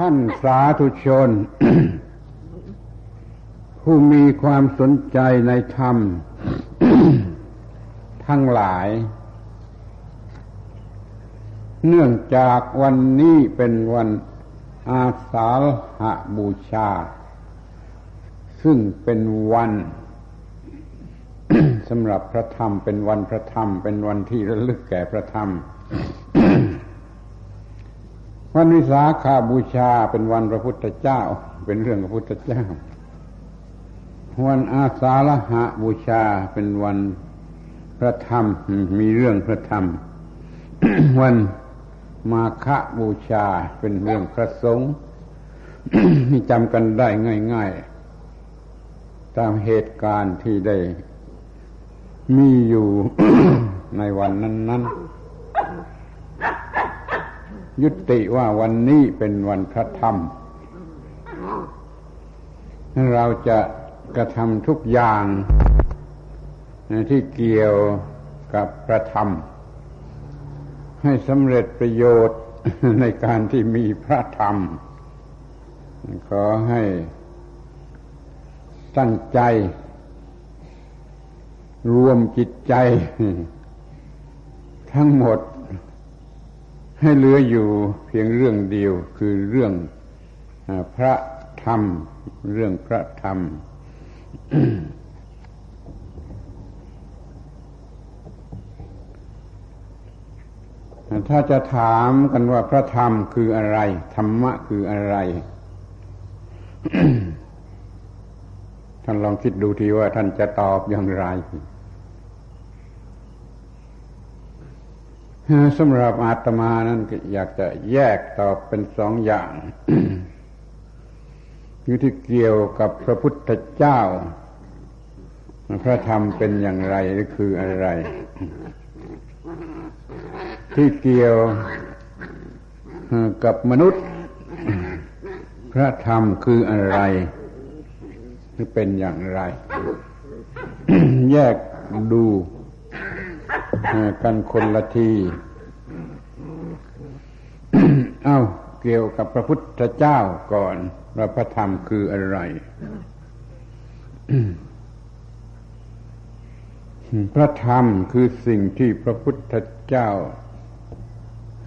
ท่านสาธุชน ผู้มีความสนใจในธรรม ทั้งหลาย เนื่องจากวันนี้เป็นวันอาสาฬหบูชา ซึ่งเป็นวันสำหรับพระธรรมเป็นวันพระธรรม เป็นวันที่ระลึกแก่พระธรรม วันวิสาขาบูชาเป็นวันพระพุทธเจ้า เป็นเรื่องพระพุทธเจ้า วันอาสาฬหะบูชาเป็นวันพระธรรมมีเรื่องพระธรรม วันมาฆบูชาเป็นเรื่องพระสงฆ์จำกันได้ง่าย ๆ ตามเหตุการณ์ที่ได้มีอยู่ในวันนั้น ๆ ยุติว่าวันนี้เป็นวันพระธรรม เราจะกระทำทุกอย่างที่เกี่ยวกับพระธรรม ให้สำเร็จประโยชน์ในการที่มีพระธรรม ขอให้ตั้งใจ รวมจิตใจ ทั้งหมด ให้เหลืออยู่เพียงเรื่องเดียวคือเรื่องพระธรรม เรื่องพระธรรม ถ้าจะถามกันว่าพระธรรมคืออะไร ธรรมะคืออะไร ท่านลองคิดดูทีว่าท่านจะตอบอย่างไร สำหรับอาตมานั้นอยากจะแยกตอบเป็นสองอย่างอยู่ที่เกี่ยวกับพระพุทธเจ้า พระธรรมเป็นอย่างไรหรือคืออะไร ที่เกี่ยวกับมนุษย์ พระธรรมคืออะไรหรือเป็นอย่างไร แยกดู กันคนละที เอ้า เกี่ยวกับพระพุทธเจ้าก่อนว่าพระธรรมคืออะไร พระธรรมคือสิ่งที่พระพุทธเจ้า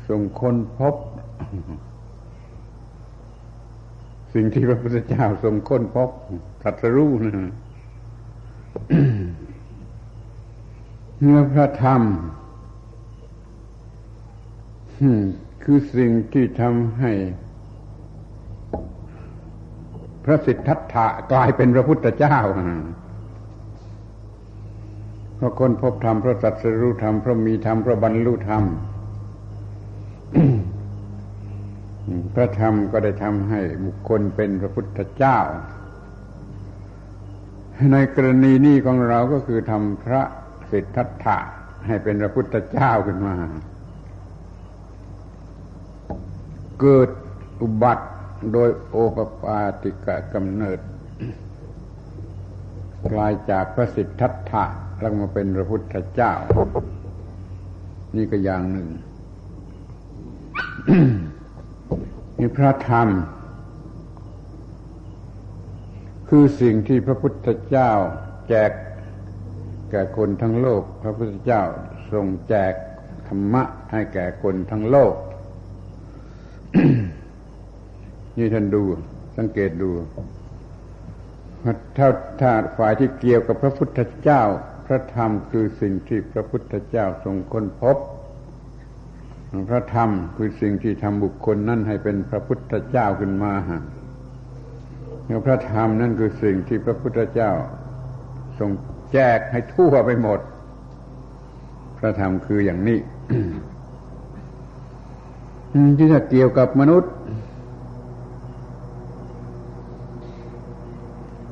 ทรงค้นพบ สิ่งที่พระพุทธเจ้าทรงค้นพบตรัสรู้นะ เนื้อพระธรรม คือสิ่งที่ทำให้ พระสิทธัตถะกลายเป็นพระพุทธเจ้าเพราะคนพบธรรมพระสัตรู้ธรรมพระมีธรรมพระบรรลุธรรมพระธรรมก็ได้ทำให้บุคคลเป็นพระพุทธเจ้า ในกรณีนี้ของเราก็คือทำพระ สิทธัตถะให้เป็นพระพุทธเจ้าขึ้นมา เกิดอุบัติโดยโอปปาติกะกำเนิด กลายจากพระสิทธัตถะแล้วมาเป็นพระพุทธเจ้า นี่ก็อย่างหนึ่งนี่พระธรรม คือสิ่งที่พระพุทธเจ้า แจก แก่คนทั้งโลก พระพุทธเจ้าทรงแจกธรรมะให้แก่คนทั้งโลก นี่ท่านดู สังเกตดูถ้าถ้าฝ่ายที่เกี่ยวกับพระพุทธเจ้า พระธรรมคือสิ่งที่พระพุทธเจ้าทรงค้นพบ พระธรรมคือสิ่งที่ทำบุคคลนั่นให้เป็นพระพุทธเจ้าขึ้นมาแล้วพระธรรมนั่นคือสิ่งที่พระพุทธเจ้าทรง แจกให้ทั่วไปหมด พระธรรมคืออย่างนี้ที่จะเกี่ยวกับมนุษย์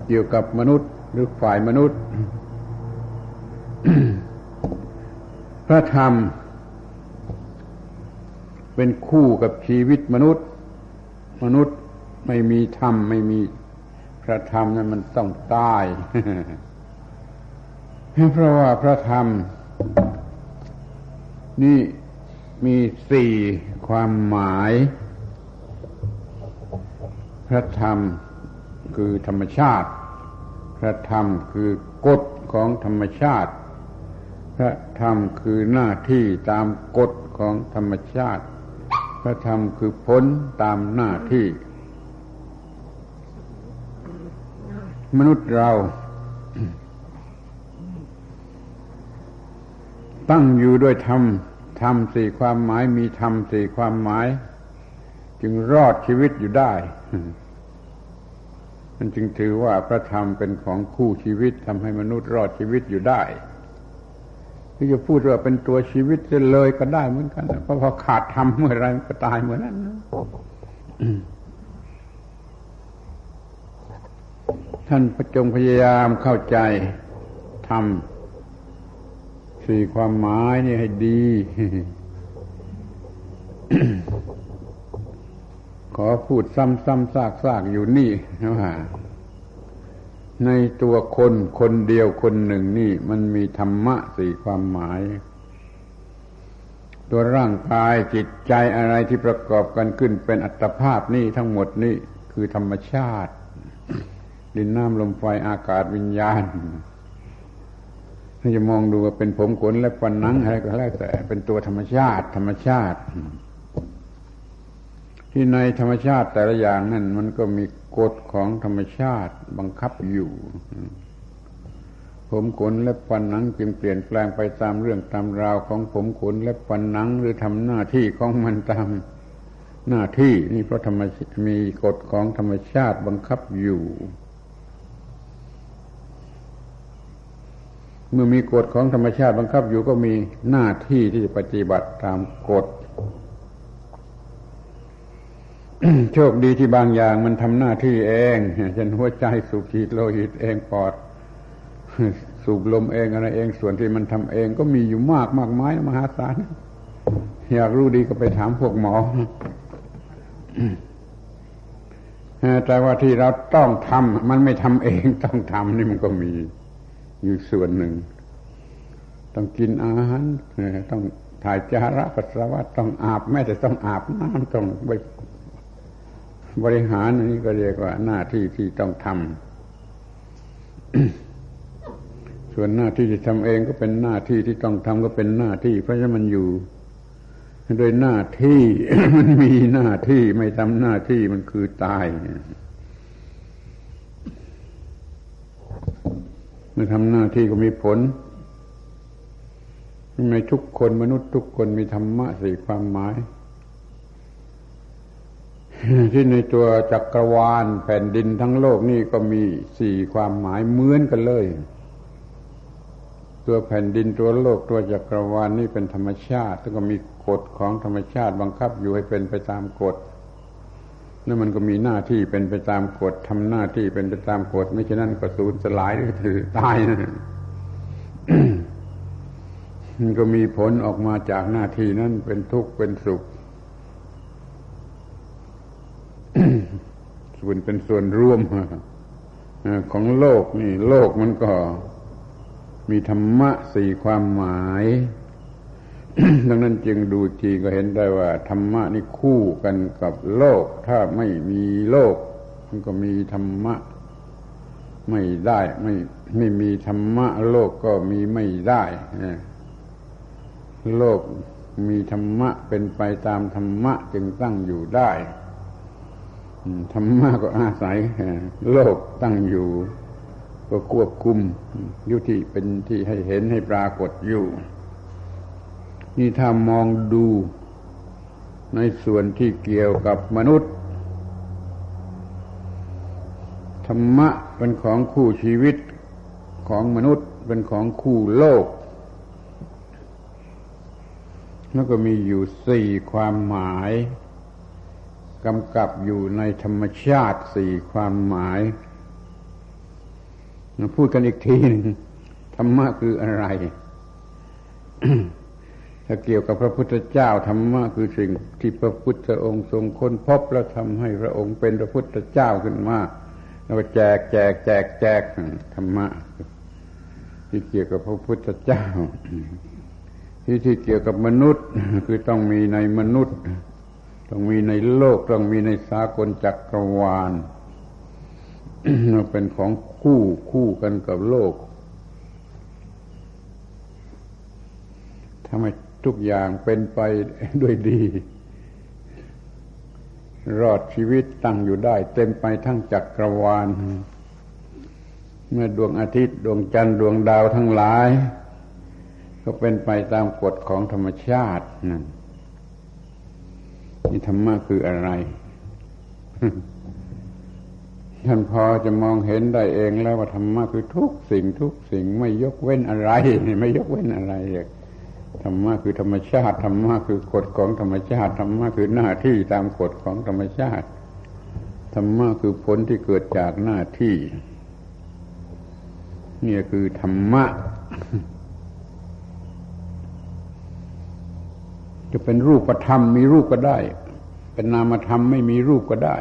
เกี่ยวกับมนุษย์หรือฝ่ายมนุษย์ พระธรรม เป็นคู่กับชีวิตมนุษย์ มนุษย์ไม่มีธรรมไม่มีพระธรรมนั้นมันต้องตาย เพราะว่าพระธรรม นี่มีสี่ความหมาย พระธรรมคือธรรมชาติ พระธรรมคือกฎของธรรมชาติ พระธรรมคือหน้าที่ตามกฎของธรรมชาติ พระธรรมคือผลตามหน้าที่ มนุษย์เรา ตั้งอยู่ด้วยธรรมธรรมสี่ความหมายมีธรรมสี่ความหมาย จึงรอดชีวิตอยู่ได้มันจึงถือว่าพระธรรมเป็นของคู่ชีวิตทำให้มนุษย์รอดชีวิตอยู่ได้ที่จะพูดว่าเป็นตัวชีวิตเลยก็ได้เหมือนกันเพราะพอขาดธรรมเมื่อไรก็ตายเหมือนนั้นท่านประจงพยายามเข้าใจทำ สี่ความหมายนี่ให้ดี ขอพูดซ้ำๆซากๆอยู่นี่นะว่าในตัวคนคนเดียวคนหนึ่งนี่ มันมีธรรมะสี่ความหมาย ตัวร่างกายจิตใจอะไรที่ประกอบกันขึ้นเป็นอัตภาพนี่ทั้งหมดนี่คือธรรมชาติ ดินน้ำลมไฟอากาศวิญญาณ จะมองดูว่าเป็นผมขนและฟันนังอะไรก็แล้วแต่เป็นตัวธรรมชาติ ธรรมชาติ ที่ในธรรมชาติแต่ละอย่างนั่นมันก็มีกฎของธรรมชาติบังคับอยู่ ผมขนและฟันหนังจึงเปลี่ยนแปลงไปตามเรื่องตามราวของผมขนและฟันหนังหรือทำหน้าที่ของมันตามหน้าที่นี่เพราะธรรมมีกฎของธรรมชาติบังคับอยู่ เมื่อมีกฎของธรรมชาติบังคับอยู่ก็มีหน้าที่ที่จะปฏิบัติตามกฎ โชคดีที่บางอย่างมันทำหน้าที่เองเช่นหัวใจสูบฉีดโลหิตเองปอด สูบลมเองอะไรเองส่วนที่มันทำเองก็มีอยู่มากมากมายมหาศาลอยากรู้ดีก็ไปถามพวกหมอแต่ว่าที่เราต้องทำมันไม่ทำเองต้องทำนี่มันก็มี อยู่ส่วนหนึ่ง ต้องกินอาหารต้องถ่ายจาระปัสสาวะต้องอาบแม้แต่ต้องอาบน้ำต้องไปบริหารนี้ก็เรียกว่าหน้าที่ที่ต้องทำส่วนหน้าที่ที่ทำเองก็เป็นหน้าที่ที่ต้องทำก็เป็นหน้าที่ เพราะฉะนั้นมันอยู่โดยหน้าที่มันมีหน้าที่ไม่ทำหน้าที่มันคือตาย มื่อทำหน้าที่ก็มีผลในทุกคนมนุษย์ทุกคนมีธรรมะสี่ความหมาย ที่ในตัวจักรวาลแผ่นดินทั้งโลกนี่ก็มีสี่ความหมายเหมือนกันเลย ตัวแผ่นดินตัวโลกตัวจักรวาลนี่เป็นธรรมชาติแล้วก็มีกฎของธรรมชาติบังคับอยู่ให้เป็นไปตามกฎ นั่นมันก็มีหน้าที่เป็นไปตามกฎทำหน้าที่เป็นไปตามกฎไม่ฉะนั้นก็สูญสลายหรือถือตายนะมันก็มีผลออกมาจากหน้าที่นั้นเป็นทุกข์เป็นสุข ส่วนเป็นส่วนร่วมของโลกนี่ โลกมันก็มีธรรมะสี่ความหมาย ดังนั้นจึงดูทีก็เห็นได้ว่า ธรรมะนี่คู่กันกับโลก ถ้าไม่มีโลก มันก็มีธรรมะ ไม่ได้ไม่ไม่มีธรรมะ โลกก็มีไม่ได้โลกมีธรรมะเป็นไปตามธรรมะจึงตั้งอยู่ได้ธรรมะก็อาศัยโลกตั้งอยู่ ก็ควบคุมยุติเป็นที่ให้เห็นให้ปรากฏอยู่ นี่ถ้ามองดูในส่วนที่เกี่ยวกับมนุษย์ธรรมะเป็นของคู่ชีวิตของมนุษย์เป็นของคู่โลก แล้วก็มีอยู่สี่ความหมายกำกับอยู่ในธรรมชาติสี่ความหมายมาพูดกันอีกทีหนึ่งธรรมะคืออะไร ถ้าเกี่ยวกับพระพุทธเจ้าธรรมะคือสิ่งที่พระพุทธองค์ทรงค้นพบแล้วทำให้พระองค์เป็นพระพุทธเจ้าขึ้นมาแล้วแจกแจกแจกแจกธรรมะ ที่เกี่ยวกับพระพุทธเจ้า ที่ที่เกี่ยวกับมนุษย์คือต้องมีในมนุษย์ ต้องมีในโลกต้องมีในสากลจักรวาลเป็นของคู่คู่กันกับโลกทำให้ ทุกอย่างเป็นไปด้วยดี รอดชีวิตตั้งอยู่ได้ เต็มไปทั้งจักรวาล เมื่อดวงอาทิตย์ดวงจันทร์ดวงดาวทั้งหลาย ก็เป็นไปตามกฎของธรรมชาตินั่นนี่ธรรมะคืออะไร ท่านพอจะมองเห็นได้เองแล้วว่าธรรมะคือทุกสิ่งทุกสิ่งไม่ยกเว้นอะไร ไม่ยกเว้นอะไรธ รรมะคือธรรมชาติธรรมะคือกฎของธรรมชาติธรรมะคือหน้าที่ตามกฎของธรรมชาติธรรมะคือผลที่เกิดจากหน้าที่นี่คือธรรมะจะเป็นรูปธรรมมีรูปก็ได้ เป็นนามธรรมไม่มีรูปก็ได้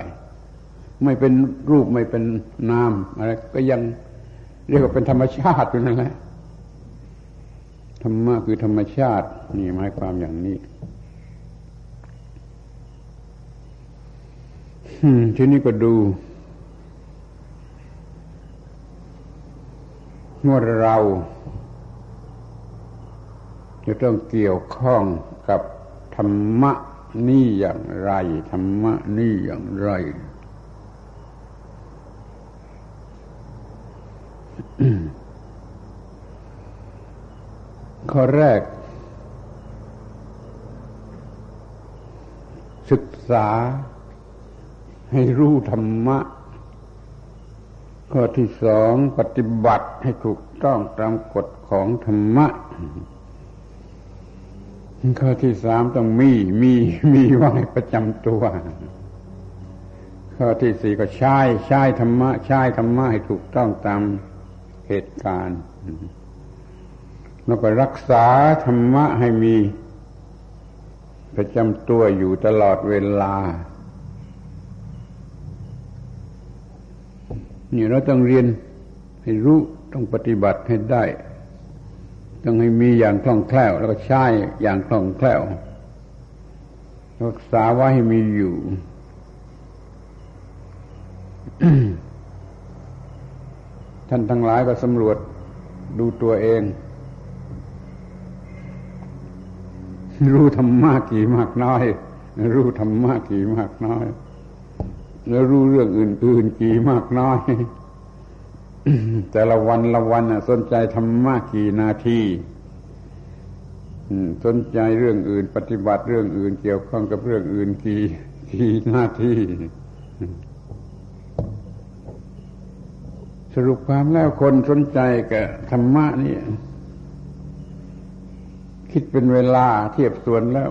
ไม่เป็นรูปไม่เป็นนามอะไรก็ยังเรียกว่าเป็นธรรมชาติอยู่นั่นแหละ รรมะคือธรรมชาติ นี่หมายความอย่างนี้ทีนี้ก็ดูว่าเราจะต้องเกี่ยวข้องกับธรรมะนี่อย่างไร ธรรมะนี่อย่างไร ข้อแรก ศึกษาให้รู้ธรรมะ ข้อที่สองปฏิบัติให้ถูกต้องตามกฎของธรรมะ ข้อที่สามต้องมีมีมีไว้ประจำตัว ข้อที่สี่ก็ใช้ใช้ธรรมะ ใช้ธรรมะให้ถูกต้องตามเหตุการณ์ แล้วก็รักษาธรรมะให้มีประจำตัวอยู่ตลอดเวลา นี่เราต้องเรียนให้รู้ต้องปฏิบัติให้ได้ ต้องให้มีอย่างคล่องแคล่ว แล้วก็ใช้อย่างคล่องแคล่ว รักษาไว้ให้มีอยู่ท่านทั้งหลายก็สำรวจดูตัวเอง รู้ธรรมะกี่มากน้อย รู้ธรรมะกี่มากน้อย แล้วรู้เรื่องอื่น ๆ กี่มากน้อย แต่ละวันละวันสนใจธรรมะกี่นาทีสนใจเรื่องอื่น ปฏิบัติเรื่องอื่น เกี่ยวข้องกับเรื่องอื่นกี่กี่นาทีสรุปความแล้วคนสนใจกับธรรมะนี่ คิดเป็นเวลาเทียบส่วนแล้ว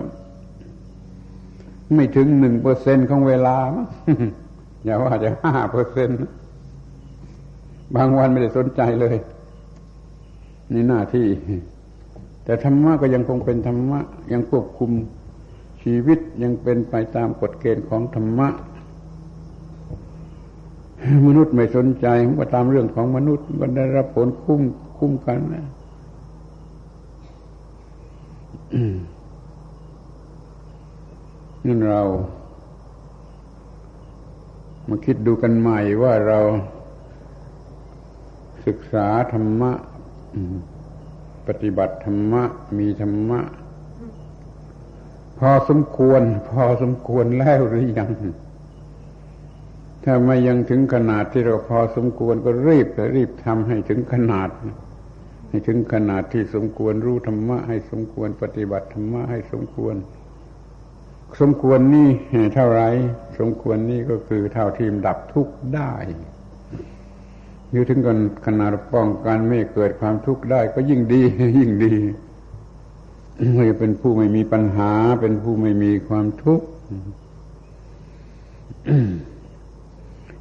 ไม่ถึงหนึ่งเปอร์เซ็นของเวลา อย่าว่าจะห้าเปอร์เซ็นบางวันไม่ได้สนใจเลย นี่หน้าที่ แต่ธรรมะก็ยังคงเป็นธรรมะ ยังควบคุมชีวิตยังเป็นไปตามกฎเกณฑ์ของธรรมะมนุษย์ไม่สนใจก็ตามเรื่องของมนุษย์ก็ได้รับผลคุ้มคุ้มกันนะ นั่นเรา มาคิดดูกันใหม่ว่าเราศึกษาธรรมะ ปฏิบัติธรรมะ มีธรรมะ พอสมควร พอสมควรแล้วหรือยังถ้าไม่ยังถึงขนาดที่เราพอสมควรก็รีบรีบทำให้ถึงขนาด ให้ถึงขนาดที่สมควรรู้ธรรมะให้สมควรปฏิบัติธรรมะให้สมควร สมควรนี่เท่าไร สมควรนี่ก็คือเท่าที่ดับทุกข์ได้อยู่ถึงกันขนาดป้องกันไม่เกิดความทุกข์ได้ก็ยิ่งดี ยิ่งดีเมื่อเป็นผู้ไม่มีปัญหา เป็นผู้ไม่มีความทุกข์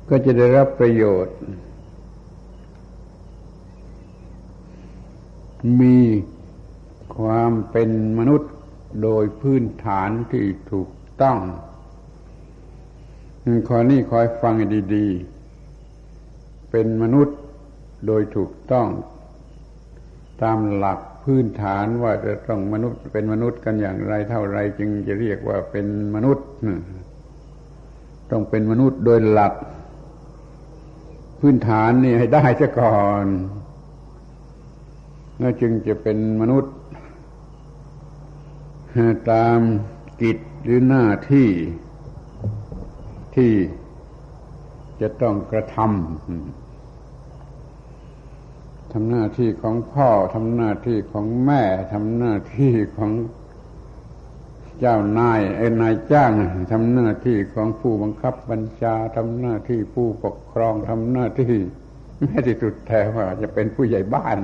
ก็จะได้รับประโยชน์ มีความเป็นมนุษย์โดยพื้นฐานที่ถูกต้องขอนี้คอยฟังดีๆ เป็นมนุษย์โดยถูกต้อง ตามหลักพพื้นฐานว่าจะต้องมนุษย์เป็นมนุษย์กันอย่างไรเท่าไรจึงจะเรียกว่าเป็นมนุษย์ต้องเป็นมนุษย์โดยหลัก พื้นฐานนี่ให้ได้ซะก่อน แล้วจึงจะเป็นมนุษย์ ตามกิจหรือหน้าที่ที่จะต้องกระทำทำหน้าที่ของพ่อทำหน้าที่ของแม่ทำหน้าที่ของเจ้านายไอ้นายจ้างทำหน้าที่ของผู้บังคับบัญชาทำหน้าที่ผู้ปกครองทำหน้าที่แม้ที่สุดแท้ว่าจะเป็นผู้ใหญ่บ้าน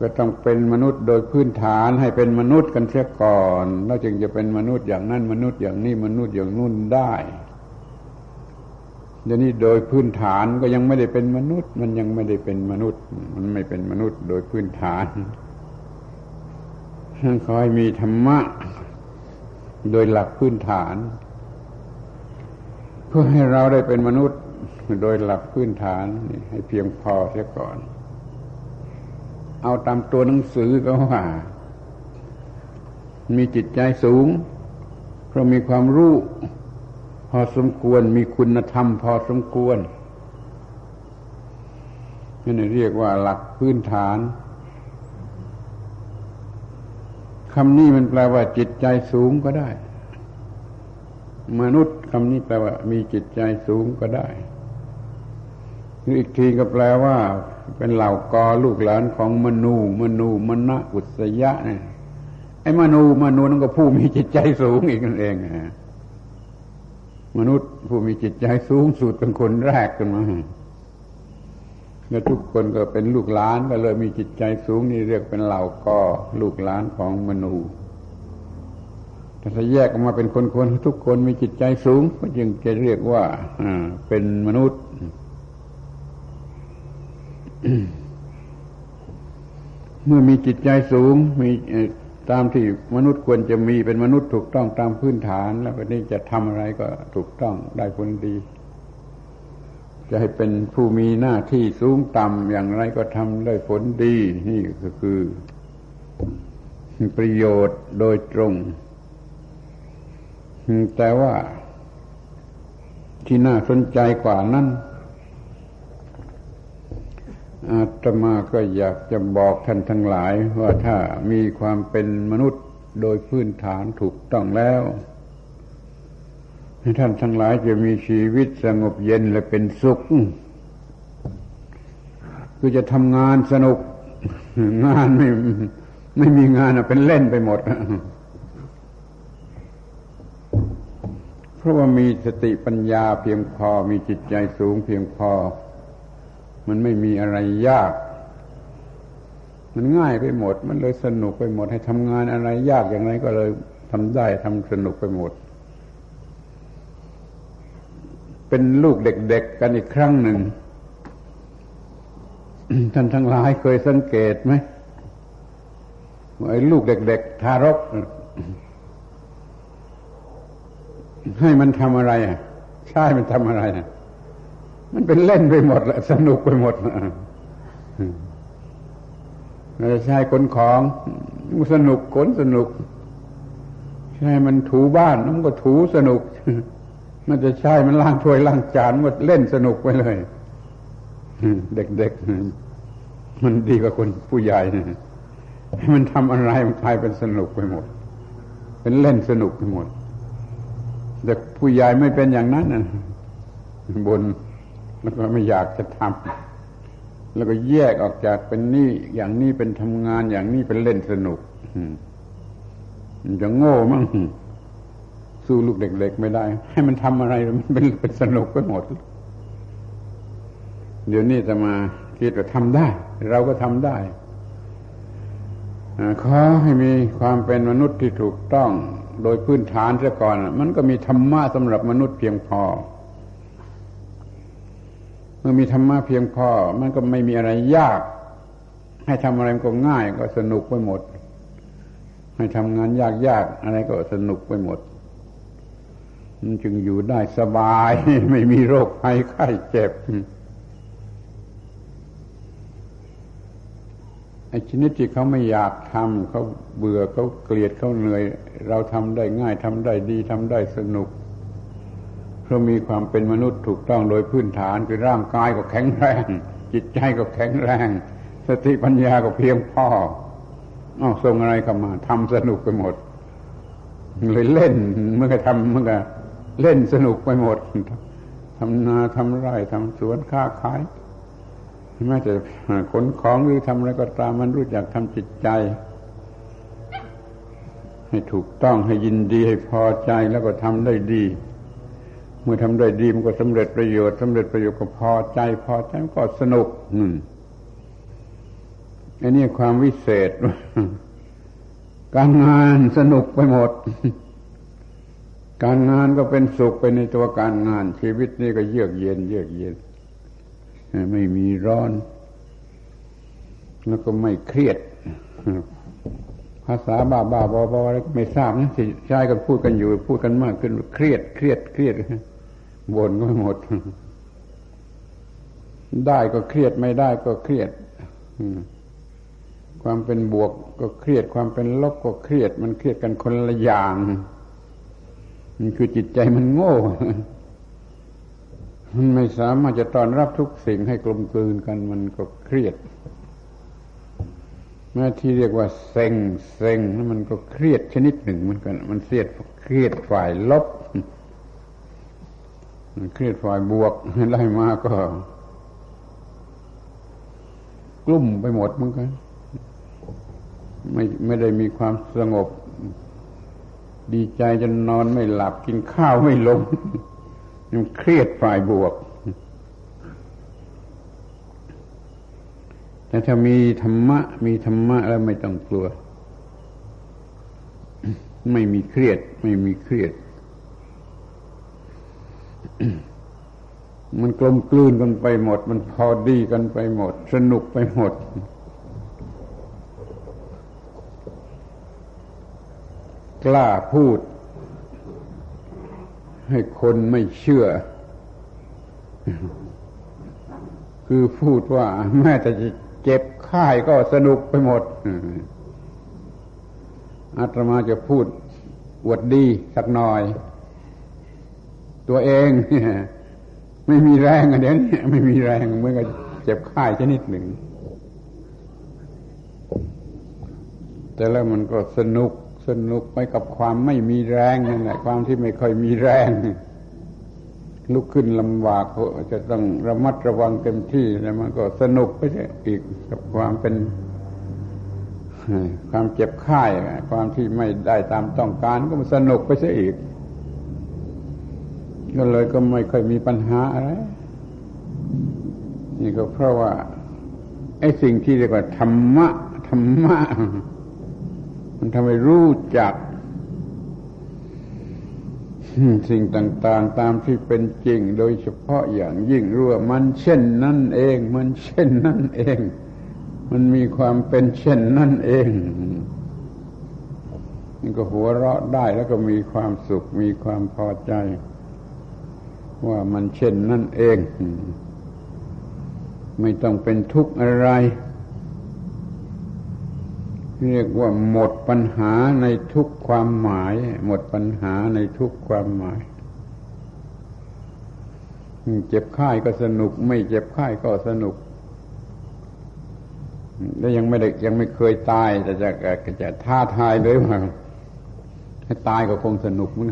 ก็ต้องเป็นมนุษย์โดยพื้นฐานให้เป็นมนุษย์กันเสียก่อน แล้วจึงจะเป็นมนุษย์อย่างนั้นมนุษย์อย่างนี้มนุษย์อย่างนู่นได้เดี๋ยวนี้โดยพื้นฐานก็ยังไม่ได้เป็นมนุษย์ มันยังไม่ได้เป็นมนุษย์ มันไม่เป็นมนุษย์โดยพื้นฐานคอยมีธรรมะ โดยหลักพื้นฐาน เพื่อให้เราได้เป็นมนุษย์ โดยหลักพื้นฐานให้เพียงพอเสียก่อน เอาตามตัวหนังสือก็ว่า มีจิตใจสูง เพราะมีความรู้ พอสมควรมีคุณธรรม พอสมควรนี่เรียกว่าหลักพื้นฐานคำนี้มันแปลว่า จิตใจสูงก็ได้ มนุษย์คำนี้แปลว่า มีจิตใจสูงก็ได้หรืออีกทีก็แปลว่า เป็นเหล่ากอลูกหลานของมนู มนูมณะอุสยะเนี่ยไอ้มนูมนูนั่นก็ผู้มีจิตใจสูงอีกนั่นเองมนุษย์ผู้มีจิตใจสูงสุดเป็นคนแรกกันมาแล้วทุกคนก็เป็นลูกหลานก็เลยมีจิตใจสูงนี่เรียกเป็นเหล่ากอลูกหลานของมนูถ้าแยกออกมาเป็นคนๆทุกคนมีจิตใจสูง ก็จึงจะเรียกว่าเป็นมนุษย์ เมื่อมีจิตใจสูง มีตามที่มนุษย์ควรจะมีเป็นมนุษย์ถูกต้องตามพื้นฐาน แล้ววันนี้จะทำอะไรก็ถูกต้องได้ผลดี จะให้เป็นผู้มีหน้าที่สูงต่ำอย่างไรก็ทำได้ผลดี นี่ก็คือประโยชน์โดยตรง แต่ว่าที่น่าสนใจกว่านั้น อาตมาก็อยากจะบอกท่านทั้งหลาย ว่าถ้ามีความเป็นมนุษย์โดยพื้นฐานถูกต้องแล้วท่านทั้งหลายจะมีชีวิตสงบเย็นและเป็นสุข คือจะทำงานสนุก งานไม่ไม่มีงานเป็นเล่นไปหมด เพราะว่ามีสติปัญญาเพียงพอมีจิตใจสูงเพียงพอ มันไม่มีอะไรยาก มันง่ายไปหมด มันเลยสนุกไปหมด ให้ทำงานอะไรยากอย่างไรก็เลยทำได้ทำสนุกไปหมด เป็นลูกเด็กๆกันอีกครั้งหนึ่ง ท่านทั้งหลายเคยสังเกตไหมว่าไอ้ลูกเด็ก ๆ ทารก ให้มันทำอะไรอะใช่มันทำอะไรอะ มันเป็นเล่นไปหมดแหละสนุกไปหมดเราจะใช้ขนของสนุกขนสนุก ใช่มันถูบ้านมันก็ถูสนุก มันจะใช่มันล้างถ้วยล้างจานมันเล่นสนุกไปเลยเด็กๆมันดีกว่าคนผู้ใหญ่เนี่ยมันทำอะไรมันกลายเป็นสนุกไปหมด เป็นเล่นสนุกไปหมดแต่ผู้ใหญ่ไม่เป็นอย่างนั้นนะบน แล้วก็ไม่อยากจะทำแล้วก็แยกออกจากเป็นนี่อย่างนี้เป็นทำงานอย่างนี้เป็นเล่นสนุกมันจะโง่มั้งสู้ลูกเด็ก ๆ ไม่ได้ ให้มันทำอะไรมันเป็นเป็นสนุกไปหมด เดี๋ยวนี้จะมาคิดว่าทำได้ เราก็ทำได้ขอให้มีความเป็นมนุษย์ที่ถูกต้อง โดยพื้นฐานเสียก่อน มันก็มีธรรมะสำหรับมนุษย์เพียงพอ เมื่อมีธรรมะเพียงพอ มันก็ไม่มีอะไรยาก ให้ทำอะไรก็ง่ายก็สนุกไปหมด ให้ทำงานยากๆอะไรก็สนุกไปหมดมันจึงอยู่ได้สบาย ไม่มีโรคภัยไข้เจ็บไอ้ชนิดที่เขาไม่อยากทำเขาเบื่อเขาเกลียดเขาเหนื่อย เราทำได้ง่ายทำได้ดีทำได้สนุก เพราะมีความเป็นมนุษย์ถูกต้องโดยพื้นฐานคือร่างกายก็แข็งแรง จิตใจก็แข็งแรง สติปัญญาก็เพียงพออ้าวส่งอะไรเข้ามาทำสนุกไปหมดเลยเล่นเมื่อก็ทำเมื่อก็เล่นสนุกไปหมดทำนาทำไร่ทำสวนค้าขายแม้จะขนของหรือทำอะไรก็ตามมันรู้จักทำจิตใจ ให้ถูกต้องให้ยินดีให้พอใจแล้วก็ทำได้ดีเมื่อทำได้ดีมันก็สำเร็จประโยชน์สำเร็จประโยชน์ก็พอใจพอใจมันก็สนุกอืมอันนี้ความวิเศษ การงานสนุกไปหมด การงานก็เป็นสุขไปในตัวการงาน ชีวิตนี่ก็เยือกเย็น เยือกเย็น ไม่มีร้อน แล้วก็ไม่เครียด ภาษาบ้าบ้าบอบอะไรไม่ทราบนะที่ใช้กันพูดกันอยู่ พูดกันมากขึ้นเครียด เครียด เครียด บ่นก็หมด ได้ก็เครียดไม่ได้ก็เครียดความเป็นบวกก็เครียด ความเป็นลบก็เครียด มันเครียดกันคนละอย่างมันคือจิตใจมันโง่ มันไม่สามารถจะต้อนรับทุกสิ่งให้กลมกลืนกันมันก็เครียดแม้ที่เรียกว่าเซ็งเซ็งนั่นมันก็เครียดชนิดหนึ่งมันกัน มันเครียดเครียดฝ่ายลบ เครียดฝ่ายบวกได้มาก็ กลุ่มไปหมดเหมือนกัน ไม่ไม่ได้มีความสงบ ดีใจจนนอนไม่หลับกินข้าวไม่ลงมันเครียดฝ่ายบวก แต่ถ้ามีธรรมะ มีธรรมะแล้วไม่ต้องกลัว ไม่มีเครียด ไม่มีเครียด มันกลมกลืนกันไปหมด มันพอดีกันไปหมด สนุกไปหมด กล้าพูด ให้คนไม่เชื่อ คือพูดว่า แม้แต่จะเจ็บค่ายก็สนุกไปหมดอาตมาจะพูดอวดดีสักหน่อย ตัวเองไม่มีแรงอะเดี๋ยวนี้ไม่มีแรงเมื่อกับเจ็บค่ายชนิดหนึ่ง แต่แล้วมันก็สนุกสนุกไปกับความไม่มีแรงนั่นแหละความที่ไม่ค่อยมีแรง ลุกขึ้นลำบากจะต้องระมัดระวังเต็มที่แล้วมันก็สนุกไปอีกกับความเป็นความเจ็บไข้ความที่ไม่ได้ตามต้องการก็มันสนุกไปซะอีก ก็เลยก็ไม่ค่อยมีปัญหาอะไร นี่ก็เพราะว่าไอ้สิ่งที่เรียกว่าธรรมะธรรมะ มันทำให้รู้จัก สิ่งต่าง ๆ ตามที่เป็นจริง โดยเฉพาะอย่างยิ่งรู้ว่ามันเช่นนั่นเอง มันเช่นนั่นเอง มันมีความเป็นเช่นนั่นเองนี่ก็หัวเราะได้แล้วก็มีความสุขมีความพอใจ ว่ามันเช่นนั่นเอง ไม่ต้องเป็นทุกข์อะไร เรียกว่าหมดปัญหาในทุกความหมาย หมดปัญหาในทุกความหมาย เจ็บไข้ก็สนุก ไม่เจ็บไข้ก็สนุกแล้วยังไม่ได้ยังไม่เคยตาย แต่จะจะท้าทายเลยว่าให้ตายก็คงสนุกมั้ง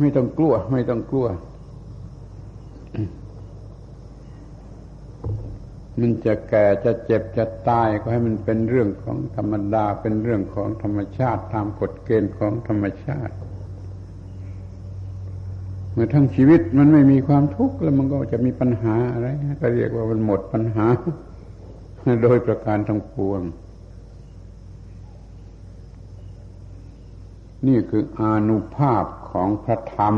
ไม่ต้องกลัว ไม่ต้องกลัว มันจะแก่จะเจ็บจะตายก็ให้มันเป็นเรื่องของธรรมดา เป็นเรื่องของธรรมชาติ ตามกฎเกณฑ์ของธรรมชาติ เมื่อทั้งชีวิตมันไม่มีความทุกข์แล้วมันก็จะมีปัญหาอะไรก็เรียกว่ามันหมดปัญหา โดยประการทั้งปวง นี่คืออานุภาพของพระธรรม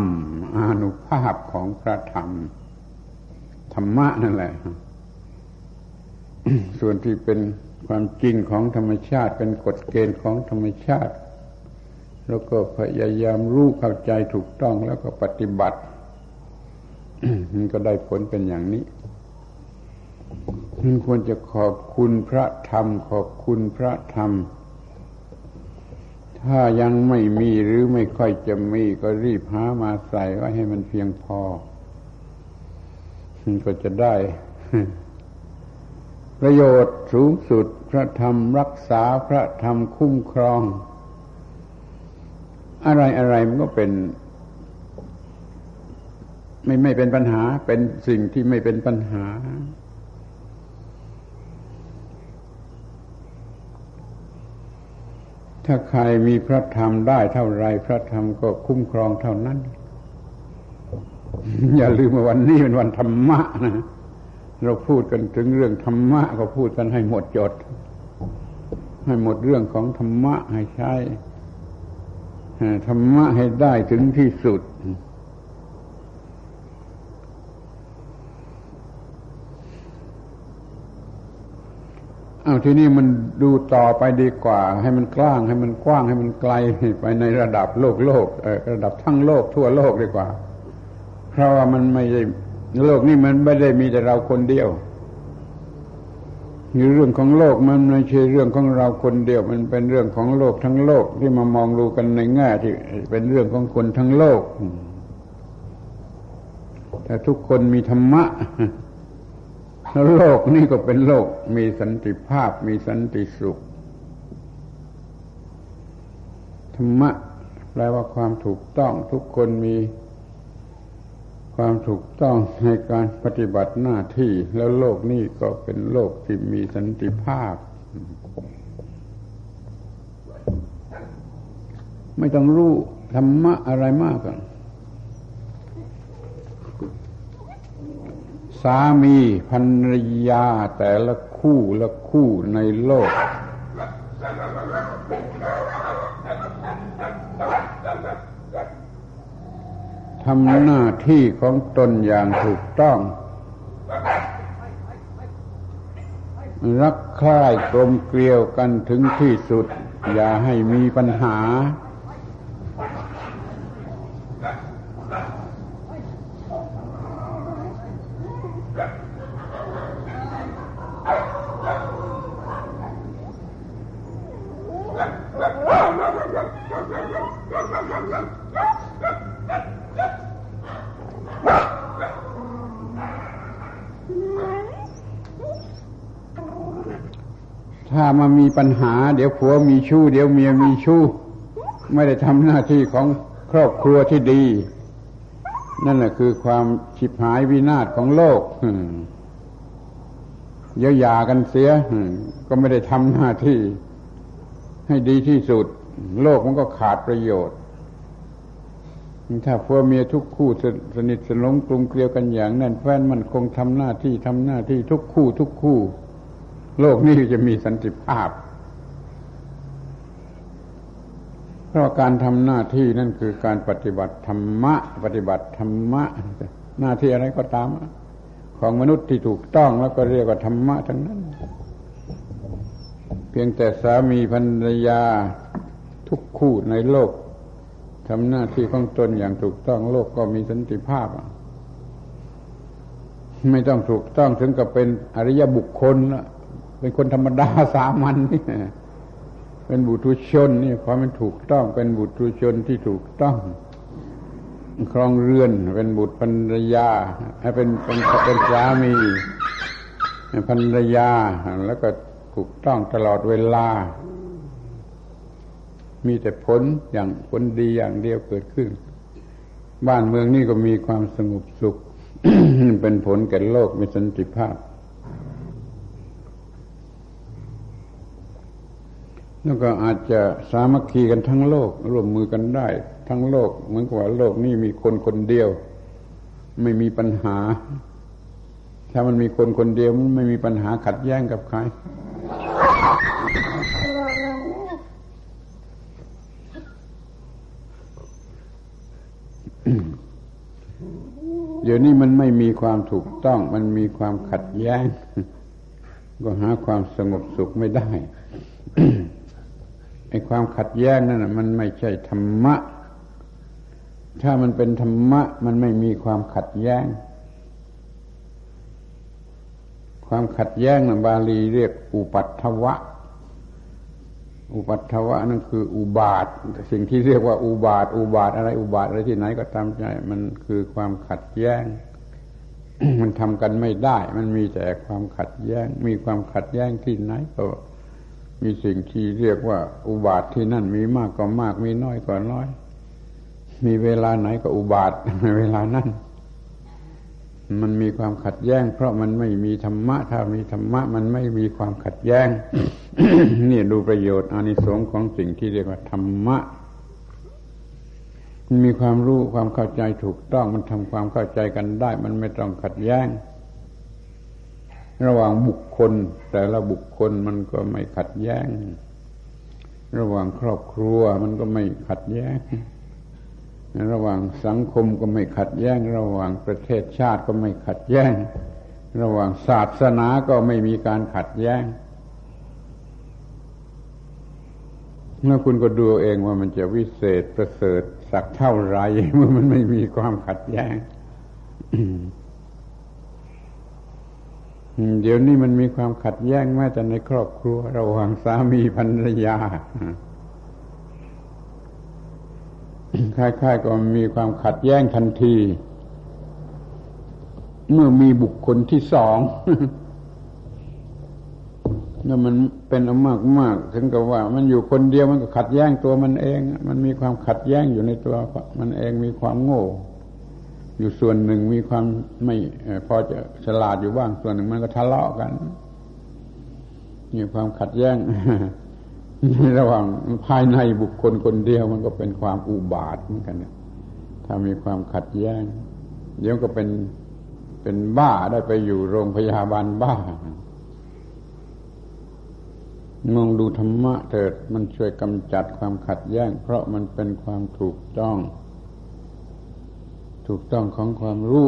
อานุภาพของพระธรรม ธรรมะนั่นแหละ ส่วนที่เป็นความจริงของธรรมชาติ เป็นกฎเกณฑ์ของธรรมชาติ แล้วก็พยายามรู้เข้าใจถูกต้องแล้วก็ปฏิบัติ มันก็ได้ผลเป็นอย่างนี้มันควรจะขอบคุณพระธรรม ขอบคุณพระธรรม ถ้ายังไม่มีหรือไม่ค่อยจะมีก็รีบหามาใส่ไว้ให้มันเพียงพอ มันก็จะได้ ประโยชน์สูงสุดพระธรรมรักษาพระธรรมคุ้มครอง อะไรอะไรมันก็เป็น ไม่ไม่เป็นปัญหา เป็นสิ่งที่ไม่เป็นปัญหา ถ้าใครมีพระธรรมได้เท่าไรพระธรรมก็คุ้มครองเท่านั้น อย่าลืมว่าวันนี้เป็นวันธรรมะนะ เราพูดกันถึงเรื่องธรรมะก็พูดกันให้หมดจด ให้หมดเรื่องของธรรมะให้ใช้ธรรมะให้ได้ถึงที่สุด เอาทีนี้มันดูต่อไปดีกว่า ให้มันกว้าง ให้มันกว้างให้มันไกลไปในระดับโลกโลกระดับทั้งโลกทั่วโลกดีกว่า เพราะว่ามันไม่ได้โลกนี้มันไม่ได้มีแต่เราคนเดียวเรื่องของโลกมันไม่ใช่เรื่องของเราคนเดียว มันเป็นเรื่องของโลกทั้งโลกที่มามองดูกันในแง่ที่เป็นเรื่องของคนทั้งโลกแต่ทุกคนมีธรรมะ โลกนี่ก็เป็นโลกมีสันติภาพมีสันติสุข ธรรมะแปลว่าความถูกต้องทุกคนมีความถูกต้องในการปฏิบัติหน้าที่แล้วโลกนี้ก็เป็นโลกที่มีสันติภาพ ไม่ต้องรู้ธรรมะอะไรมากกัน สามีภรรยาแต่ละคู่ละคู่ในโลก ทำหน้าที่ของตนอย่างถูกต้อง รักใคร่กลมเกลียวกันถึงที่สุด อย่าให้มีปัญหาามามีปัญหา เดี๋ยวผัวมีชู้เดี๋ยวเมียมีชู้ไม่ได้ทำหน้าที่ของครอบครัวที่ดี นั่นแหละคือความฉิบหายวินาศของโลกเยอะยากันเสียก็ไม่ได้ทำหน้าที่ ให้ดีที่สุด โลกมันก็ขาดประโยชน์ถ้าผัวเมียทุกคู่สนิทสนมกลุ่มเกลียวกันอย่างนั้นแฟนมันคงทำหน้าที่ทำหน้าที่ทุกคู่ทุกคู่ โลกนี้จะมีสันติภาพ เพราะการทำหน้าที่นั่นคือการปฏิบัติธรรมะ ปฏิบัติธรรมะ หน้าที่อะไรก็ตาม ของมนุษย์ที่ถูกต้องแล้วก็เรียกว่าธรรมะทั้งนั้น เพียงแต่สามีภรรยาทุกคู่ในโลกทำหน้าที่ของตนอย่างถูกต้องโลกก็มีสันติภาพ ไม่ต้องถูกต้องถึงกับเป็นอริยบุคคลละ เป็นคนธรรมดาสามัญนี่เป็นบุตรชนนี่ความเป็นถูกต้องเป็นบุตรชนที่ถูกต้อง ครองเรือนเป็นบุตรภรรยาเป็นเป็นเป็นสามีภรรยา แล้วก็ถูกต้องตลอดเวลา มีแต่ผลอย่างผลดีอย่างเดียวเกิดขึ้น บ้านเมืองนี่ก็มีความสงบสุข เป็นผลแก่โลกมีสันติภาพ แล้วก็อาจจะสามัคคีกันทั้งโลก ร่วมมือกันได้ ทั้งโลกเหมือนกับว่าโลกนี้มีคนคนเดียว ไม่มีปัญหา ถ้ามันมีคนคนเดียวมันไม่มีปัญหาขัดแย้งกับใครเดี๋ยวนี้มันไม่มีความถูกต้อง มันมีความขัดแย้ง ก็หาความสงบสุขไม่ได้ ไอ้ความขัดแย้งนั่นมันไม่ใช่ธรรมะ ถ้ามันเป็นธรรมะ มันไม่มีความขัดแย้ง ความขัดแย้งนะบาลีเรียกอุปัตถวะ อุปัตถวะนั่นคือ อุบาท สิ่งที่เรียกว่าอุบาท อุบาทอะไร อุบาทอะไรที่ไหนก็ตามใจ มันคือความขัดแย้ง มันทำกันไม่ได้ มันมีแต่ความขัดแย้ง มีความขัดแย้งที่ไหนก็ มีสิ่งที่เรียกว่า อุบาทที่นั่นมีมากก็มาก มีน้อยก็น้อย มีเวลาไหนก็อุบาทในเวลานั้น มันมีความขัดแย้ง เพราะมันไม่มีธรรมะ ถ้ามีธรรมะ มันไม่มีความขัดแย้ง นี่ดูประโยชน์อานิสงส์ของสิ่งที่เรียกว่าธรรมะมันมีความรู้ความเข้าใจถูกต้องมันทำความเข้าใจกันได้ มันไม่ต้องขัดแย้ง ระหว่างบุคคล แต่ละบุคคลมันก็ไม่ขัดแย้ง ระหว่างครอบครัวมันก็ไม่ขัดแย้ง ระหว่างสังคมก็ไม่ขัดแย้ง ระหว่างประเทศชาติก็ไม่ขัดแย้ง ระหว่างศาสนาก็ไม่มีการขัดแย้งแล้วคุณก็ดูเองว่ามันจะวิเศษประเสริฐสักเท่าไรเมื่อมันไม่มีความขัดแย้ง เดี๋ยวนี้มันมีความขัดแย้งแม้แต่ในครอบครัว ระหว่างสามีภรรยาคล้ายๆก็มีความขัดแย้งทันที เมื่อมีบุคคลที่สองแล้วมันเป็นอมากมากถึงกับว่า มันอยู่คนเดียวมันก็ขัดแย้งตัวมันเอง มันมีความขัดแย้งอยู่ในตัวมันเองมีความโง่ อยู่ส่วนหนึ่งมีความไม่พอจะฉลาดอยู่บ้าง ส่วนหนึ่งมันก็ทะเลาะกันมีความขัดแย้งระหว่างภายในบุคคลคนเดียวมันก็เป็นความอุบาทเหมือนกันถ้ามีความขัดแย้ง เดี๋ยวก็เป็นเป็นบ้าได้ไปอยู่โรงพยาบาลบ้ามองดูธรรมะเถิดมันช่วยกำจัดความขัดแย้ง เพราะมันเป็นความถูกต้อง ถูกต้องของความรู้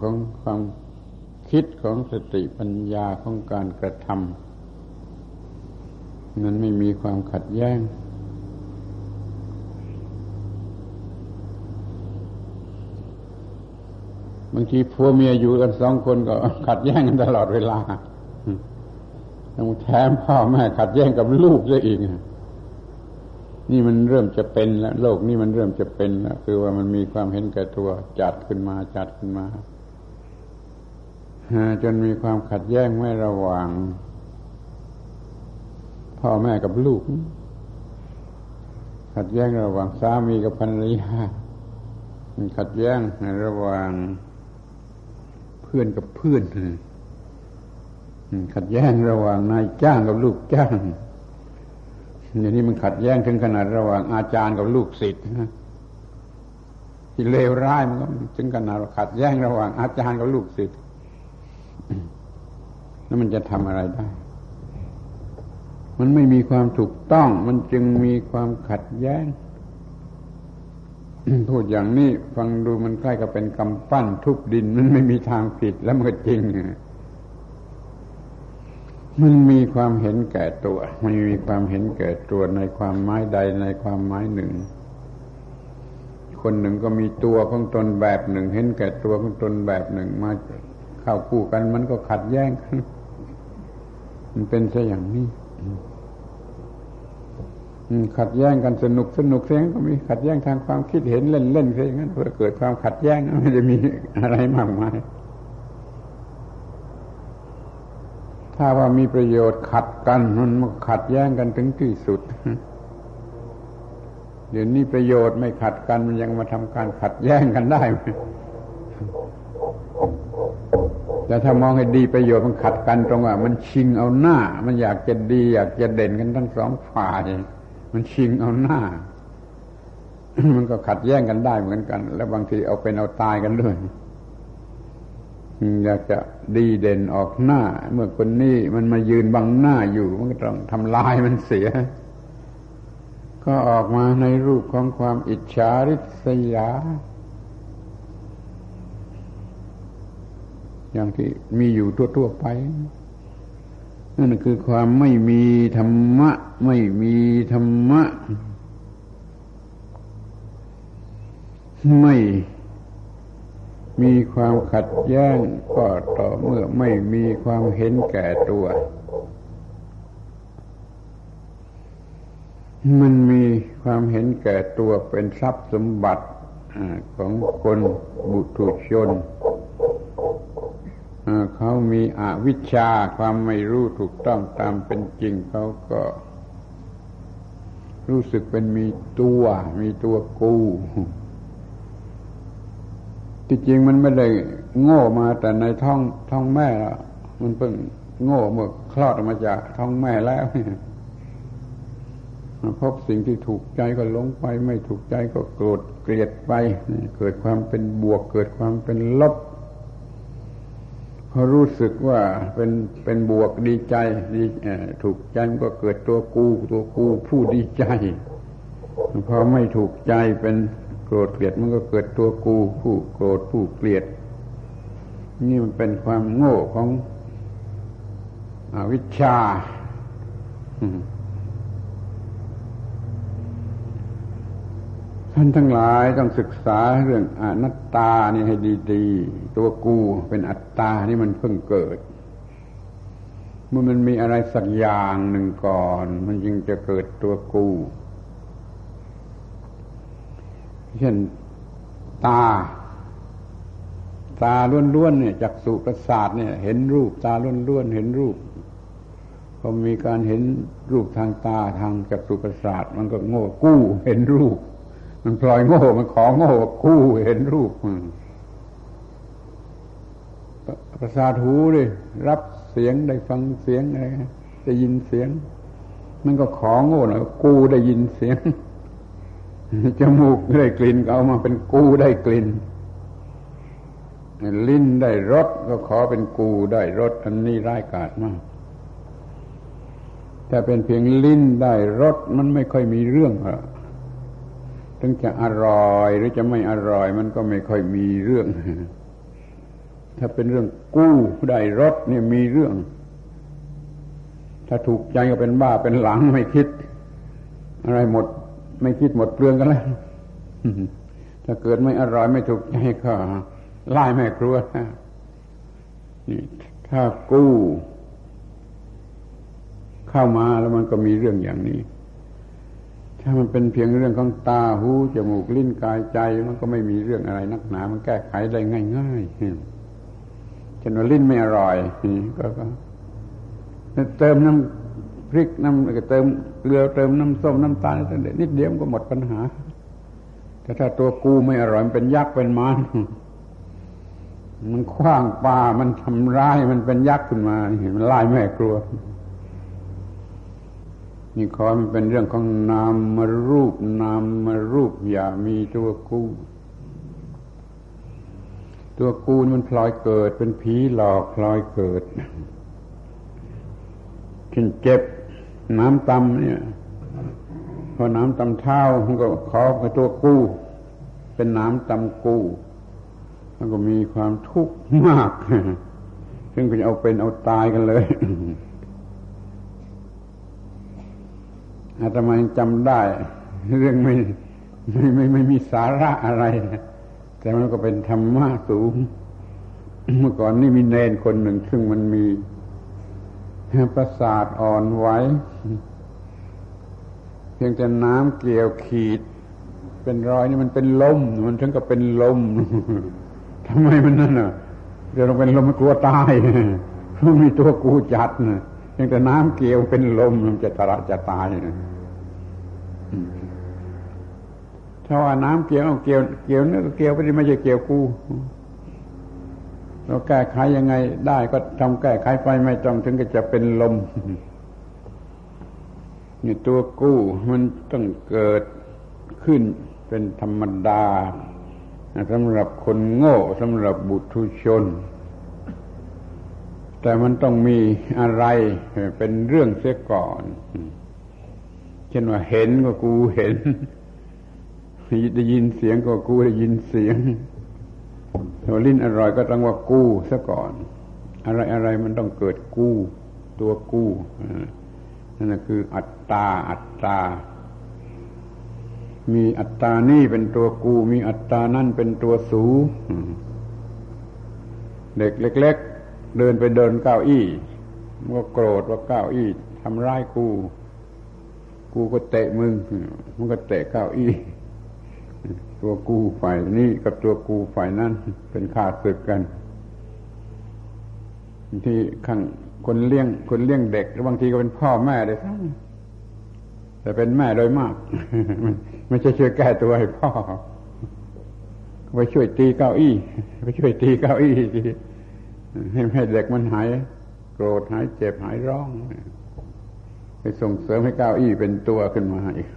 ของความคิดของสติปัญญาของการกระทำมันไม่มีความขัดแย้ง บางทีผัวเมียอยู่กันสองคนก็ขัดแย้งกันตลอดเวลาต้องแถมพ่อแม่ขัดแย้งกับลูกซะอีก นี่มันเริ่มจะเป็นแล้วโลกนี่มันเริ่มจะเป็นแล้วคือว่ามันมีความเห็นแก่ตัวจัดขึ้นมาจัดขึ้นมาจนมีความขัดแย้งไม่ระหว่าง พ่อแม่กับลูก ขัดแย้งระหว่างสามีกับภรรยาขัดแย้งในระหว่างเพื่อนกับเพื่อนขัดแย้งระหว่างนายจ้างกับลูกจ้าง อย่างนี้มันขัดแย้งถึงขนาดระหว่างอาจารย์กับลูกศิษย์ที่เลวร้ายมันก็ถึงขนาดขัดแย้งระหว่างอาจารย์กับลูกศิษย์แล้วมันจะทำอะไรได้ มันไม่มีความถูกต้อง มันจึงมีความขัดแย้งพูดอย่างนี้ ฟังดูมันคล้กับเป็นกำปั้นทุบดิน มันไม่มีทางผิดแล้วมันก็จริง มันมีความเห็นแก่ตัว มันมีความเห็นแก่ตัวในความหมายใดในความหมายหนึ่ง คนหนึ่งก็มีตัวของตนแบบหนึ่ง เห็นแก่ตัวของตนแบบหนึ่งมาเข้าคู่กัน มันก็ขัดแย้งกันมันเป็นซะอย่างนี้ขัดแย้งกันสนุกสนุกเสียงก็มีขัดแย้งทางความคิดเห็นเล่นเล่นเสียงนั้นเพื่อเกิดความขัดแย้งไม่ได้มีอะไรมากมาย ถ้าว่ามีประโยชน์ขัดกันมันขัดแย้งกันถึงที่สุด เดี๋ยวนี้ประโยชน์ไม่ขัดกันมันยังมาทำการขัดแย้งกันได้ไหมแต่ถ้ามองให้ดีประโยชน์มันขัดกันตรงว่า มันชิงเอาหน้า มันอยากจะดี อยากจะเด่นกันทั้งสองฝ่าย มันชิงเอาหน้า มันก็ขัดแย้งกันได้เหมือนกัน แล้วบางทีเอาเป็นเอาตายกันด้วย อยากจะดีเด่นออกหน้า เมื่อคนนี้มันมายืนบังหน้าอยู่ มันก็ต้องทำลายมันเสีย ก็ออกมาในรูปของความอิจฉาริษยา อย่างที่มีอยู่ทั่วๆไป นั่นคือความไม่มีธรรมะ ไม่มีธรรมะ ไม่ มีความขัดแย้งก็ต่อเมื่อไม่มีความเห็นแก่ตัว มันมีความเห็นแก่ตัวเป็นทรัพย์สมบัติของคนบุตุชน เขามีอวิชชาความไม่รู้ถูกต้องตามเป็นจริงเขาก็ รู้สึกเป็นมีตัว มีตัวกู ที่จริงมันไม่ได้โง่มาแต่ในท้องท้องแม่ละมันเพิ่งโง่เมื่อคลอดออกมาจากท้องแม่แล้วพบสิ่งที่ถูกใจก็ลงไป ไม่ถูกใจก็โกรธเกลียดไป เกิดความเป็นบวก เกิดความเป็นลบพอรู้สึกว่าเป็นเป็นบวกดีใจดีถูกใจมันก็เกิดตัวกู ตัวกูผู้ดีใจ พอไม่ถูกใจเป็น โกรธเกลียดมันก็เกิดตัวกูผู้โกรธผู้เกลียด นี่มันเป็นความโง่ของอวิชชาท่านทั้งหลายต้องศึกษาเรื่องอนัตตานี่ให้ดีๆ ตัวกูเป็นอัตตานี่มันเพิ่งเกิด เมื่อมันมีอะไรสักอย่างหนึ่งก่อน มันจึงจะเกิดตัวกู เช่นตา ตาล้วนๆเนี่ยจักสุประสาทเนี่ย เห็นรูปตาล้วนๆเห็นรูปพอมีการเห็นรูปทางตาทางจักสุประสาท มันก็โง่กู้เห็นรูป มันพลอยโง่มันขอโง่กู้เห็นรูปประสาทหูเลยรับเสียงได้ฟังเสียงอะไรได้ยินเสียง มันก็ขอโง่หนะกู้ได้ยินเสียง จมูกได้กลิ่นก็เอามาเป็นกูได้กลิ่น ลิ้นได้รสก็ขอเป็นกูได้รสอันนี้ร้ายกาจมากแต่เป็นเพียงลิ้นได้รสมันไม่ค่อยมีเรื่องหรอกถึงจะอร่อยหรือจะไม่อร่อยมันก็ไม่ค่อยมีเรื่อง ถ้าเป็นเรื่องกู้ได้รสเนี่ยมีเรื่อง ถ้าถูกใจก็เป็นบ้าเป็นหลังไม่คิด อะไรหมด ไม่คิดหมดเปลืองกันแล้วถ้าเกิดไม่อร่อยไม่ถูกใจก็ไล่แม่ครัวนี่ถ้ากู้ เข้ามาแล้วมันก็มีเรื่องอย่างนี้ ถ้ามันเป็นเพียงเรื่องของตาหูจมูกลิ้นกายใจ มันก็ไม่มีเรื่องอะไรนักหนา มันแก้ไขได้ง่ายๆเช่นว่าลิ้นไม่อร่อยก็เติมน้ำพริกน้ำเติม เกลือเติมน้ำส้มน้ำตาลนิดเดียวก็หมดปัญหา แต่ถ้าตัวกูไม่อร่อยมันเป็นยักษ์เป็นมารมันคว้างปลามันทำร้ายมันเป็นยักษ์ขึ้นมาเห็นมันไล่แม่กลัว นี่ขอมันเป็นเรื่องของนามมารูปนามมารูปอย่ามีตัวกูตัวกูมันพลอยเกิด เป็นผีหลอกพลอยเกิดขึ้นเจ็บ น้ำตำเนี่ยพอน้ำตำเท้ามันก็ขอกับตัวกู้ เป็นน้ำตำกู้มันก็มีความทุกข์มาก ซึ่งก็จะเอาเป็นเอาตายกันเลยอาตมาจำได้ เรื่องไม่ไม่ไม่ไม่มีสาระอะไร แต่มันก็เป็นธรรมะสูง เมื่อก่อนนี่มีเนนคนหนึ่ง ซึ่งมันมี ประสาทอ่อนไหวเพียงแต่น้ำเกลียวขีด เป็นรอยนี่มันเป็นลม มันถึงกับเป็นลมทำไมมันนั่นอะเดี๋ยวเราเป็นลมมันกลัวตายเพราะมีตัวกูจัดนะเพียงแต่น้ำเกลียวเป็นลมมันจะตระจะตายนะถ้าว่าน้ำเกลียวเกลียวเกลียวนี่ก็เกลียวไปไม่ใช่เกลียวกู เราแก้ไขยังไงได้ก็ทำแก้ไขไปไม่ต้องถึงก็จะเป็นลมนี่ตัวกู้มันต้องเกิดขึ้นเป็นธรรมดาสำหรับคนโง่สำหรับบุตรชน แต่มันต้องมีอะไรเป็นเรื่องเสียก่อน เช่นว่าเห็นก็กูเห็น ได้ยินเสียงก็กูได้ยินเสียง ถ้าลิ้นอร่อยก็ต้องว่ากู้ซะก่อน อะไรอะไรมันต้องเกิดกู้ตัวกู้นั่นคืออัตตาอัตตา มีอัตตานี่เป็นตัวกูมีอัตตานั่นเป็นตัวสูเด็กเล็ก ๆ เดินไปเดินเก้าอี้มันก็โกรธว่าเก้าอี้ทำร้ายกู กูก็เตะมึง มันก็เตะเก้าอี้ ตัวกูฝ่ายนี้กับตัวกูฝ่ายนั้นเป็นข้าศึกกัน ที่ข้างคนเลี้ยงคนเลี้ยงเด็กบางทีก็เป็นพ่อแม่เลยทั้งแต่เป็นแม่โดยมากไม่ใช่ช่วยแก้ตัวให้พ่อไปช่วยตีเก้าอี้ไปช่วยตีเก้าอี้ให้ให้เด็กมันหายโกรธหายเจ็บหายร้อง ไปส่งเสริมให้เก้าอี้เป็นตัวขึ้นมาอีก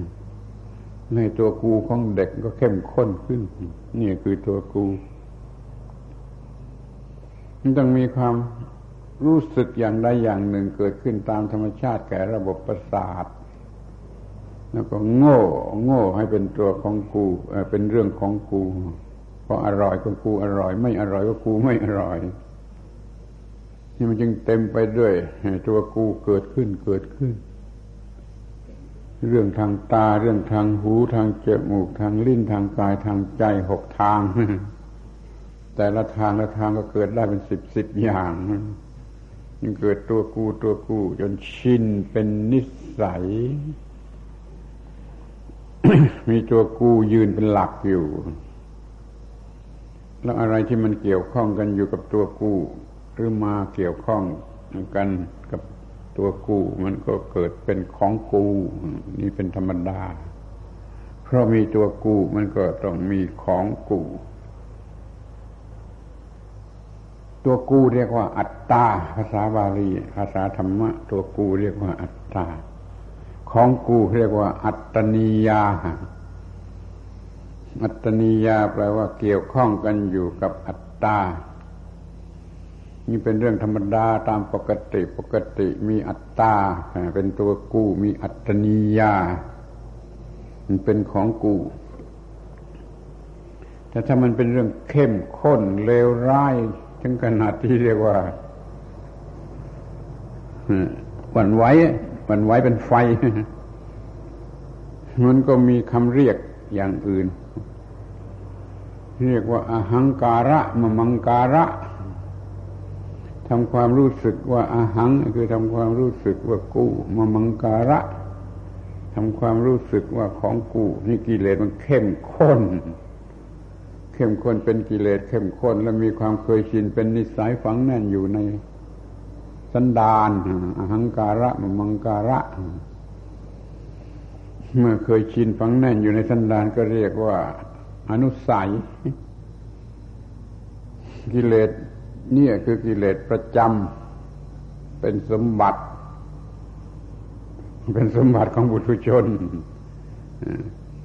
ในตัวกูของเด็กก็เข้มข้นขึ้น นี่คือตัวกูมันต้องมีความรู้สึกอย่างใดอย่างหนึ่งเกิดขึ้นตามธรรมชาติแก่ระบบประสาท แล้วก็โง่ โง่ให้เป็นตัวของกูเป็นเรื่องของกูพออร่อยก็กูอร่อย ไม่อร่อยก็กูไม่อร่อยนี่มันจึงเต็มไปด้วยตัวกูเกิดขึ้นเกิดขึ้น เรื่องทางตาเรื่องทางหูทางจมูกทางลิ้นทางกายทางใจหกทาง แต่ละทางละทางก็เกิดได้เป็นสิบสิบอย่างยังเกิดตัวกูตัวกูจนชินเป็นนิสัย มีตัวกูยืนเป็นหลักอยู่ แล้วอะไรที่มันเกี่ยวข้องกันอยู่กับตัวกูหรือมาเกี่ยวข้องกัน ตัวกูมันก็เกิดเป็นของกู นี่เป็นธรรมดา เพราะมีตัวกูมันก็ต้องมีของกู ตัวกูเรียกว่า อัตตา ภาษาบาลีภาษาธรรมะ ตัวกูเรียกว่า อัตตา ของกูเรียกว่า อัตตนิยาอัตตนิยาแปลว่าเกี่ยวข้องกันอยู่กับอัตตา นี่เป็นเรื่องธรรมดาตามปกติปกติมีอัตตา เป็นตัวกู้มีอัตนิยามันเป็นของกู แต่ถ้ามันเป็นเรื่องเข้มข้นเลวร้ายถึงขนาดที่เรียกว่าวันไหววันไหวเป็นไฟ มันก็มีคำเรียกอย่างอื่น เรียกว่าอาหังการะมมังการะ ทำความรู้สึกว่าอาหัง คือทำความรู้สึกว่ากู้มมังการะทำความรู้สึกว่าของกูนี่กิเลสมันเข้มข้น เข้มข้นเป็นกิเลสเข้มข้น และมีความเคยชินเป็นนิสัยฝังแน่นอยู่ในสันดานอหังการะมังการะ เมื่อเคยชินฝังแน่นอยู่ในสันดานก็เรียกว่า อนุสัย กิเลส เนี่ยคือกิเลสประจำเป็นสมบัติ เป็นสมบัติของบุตรชน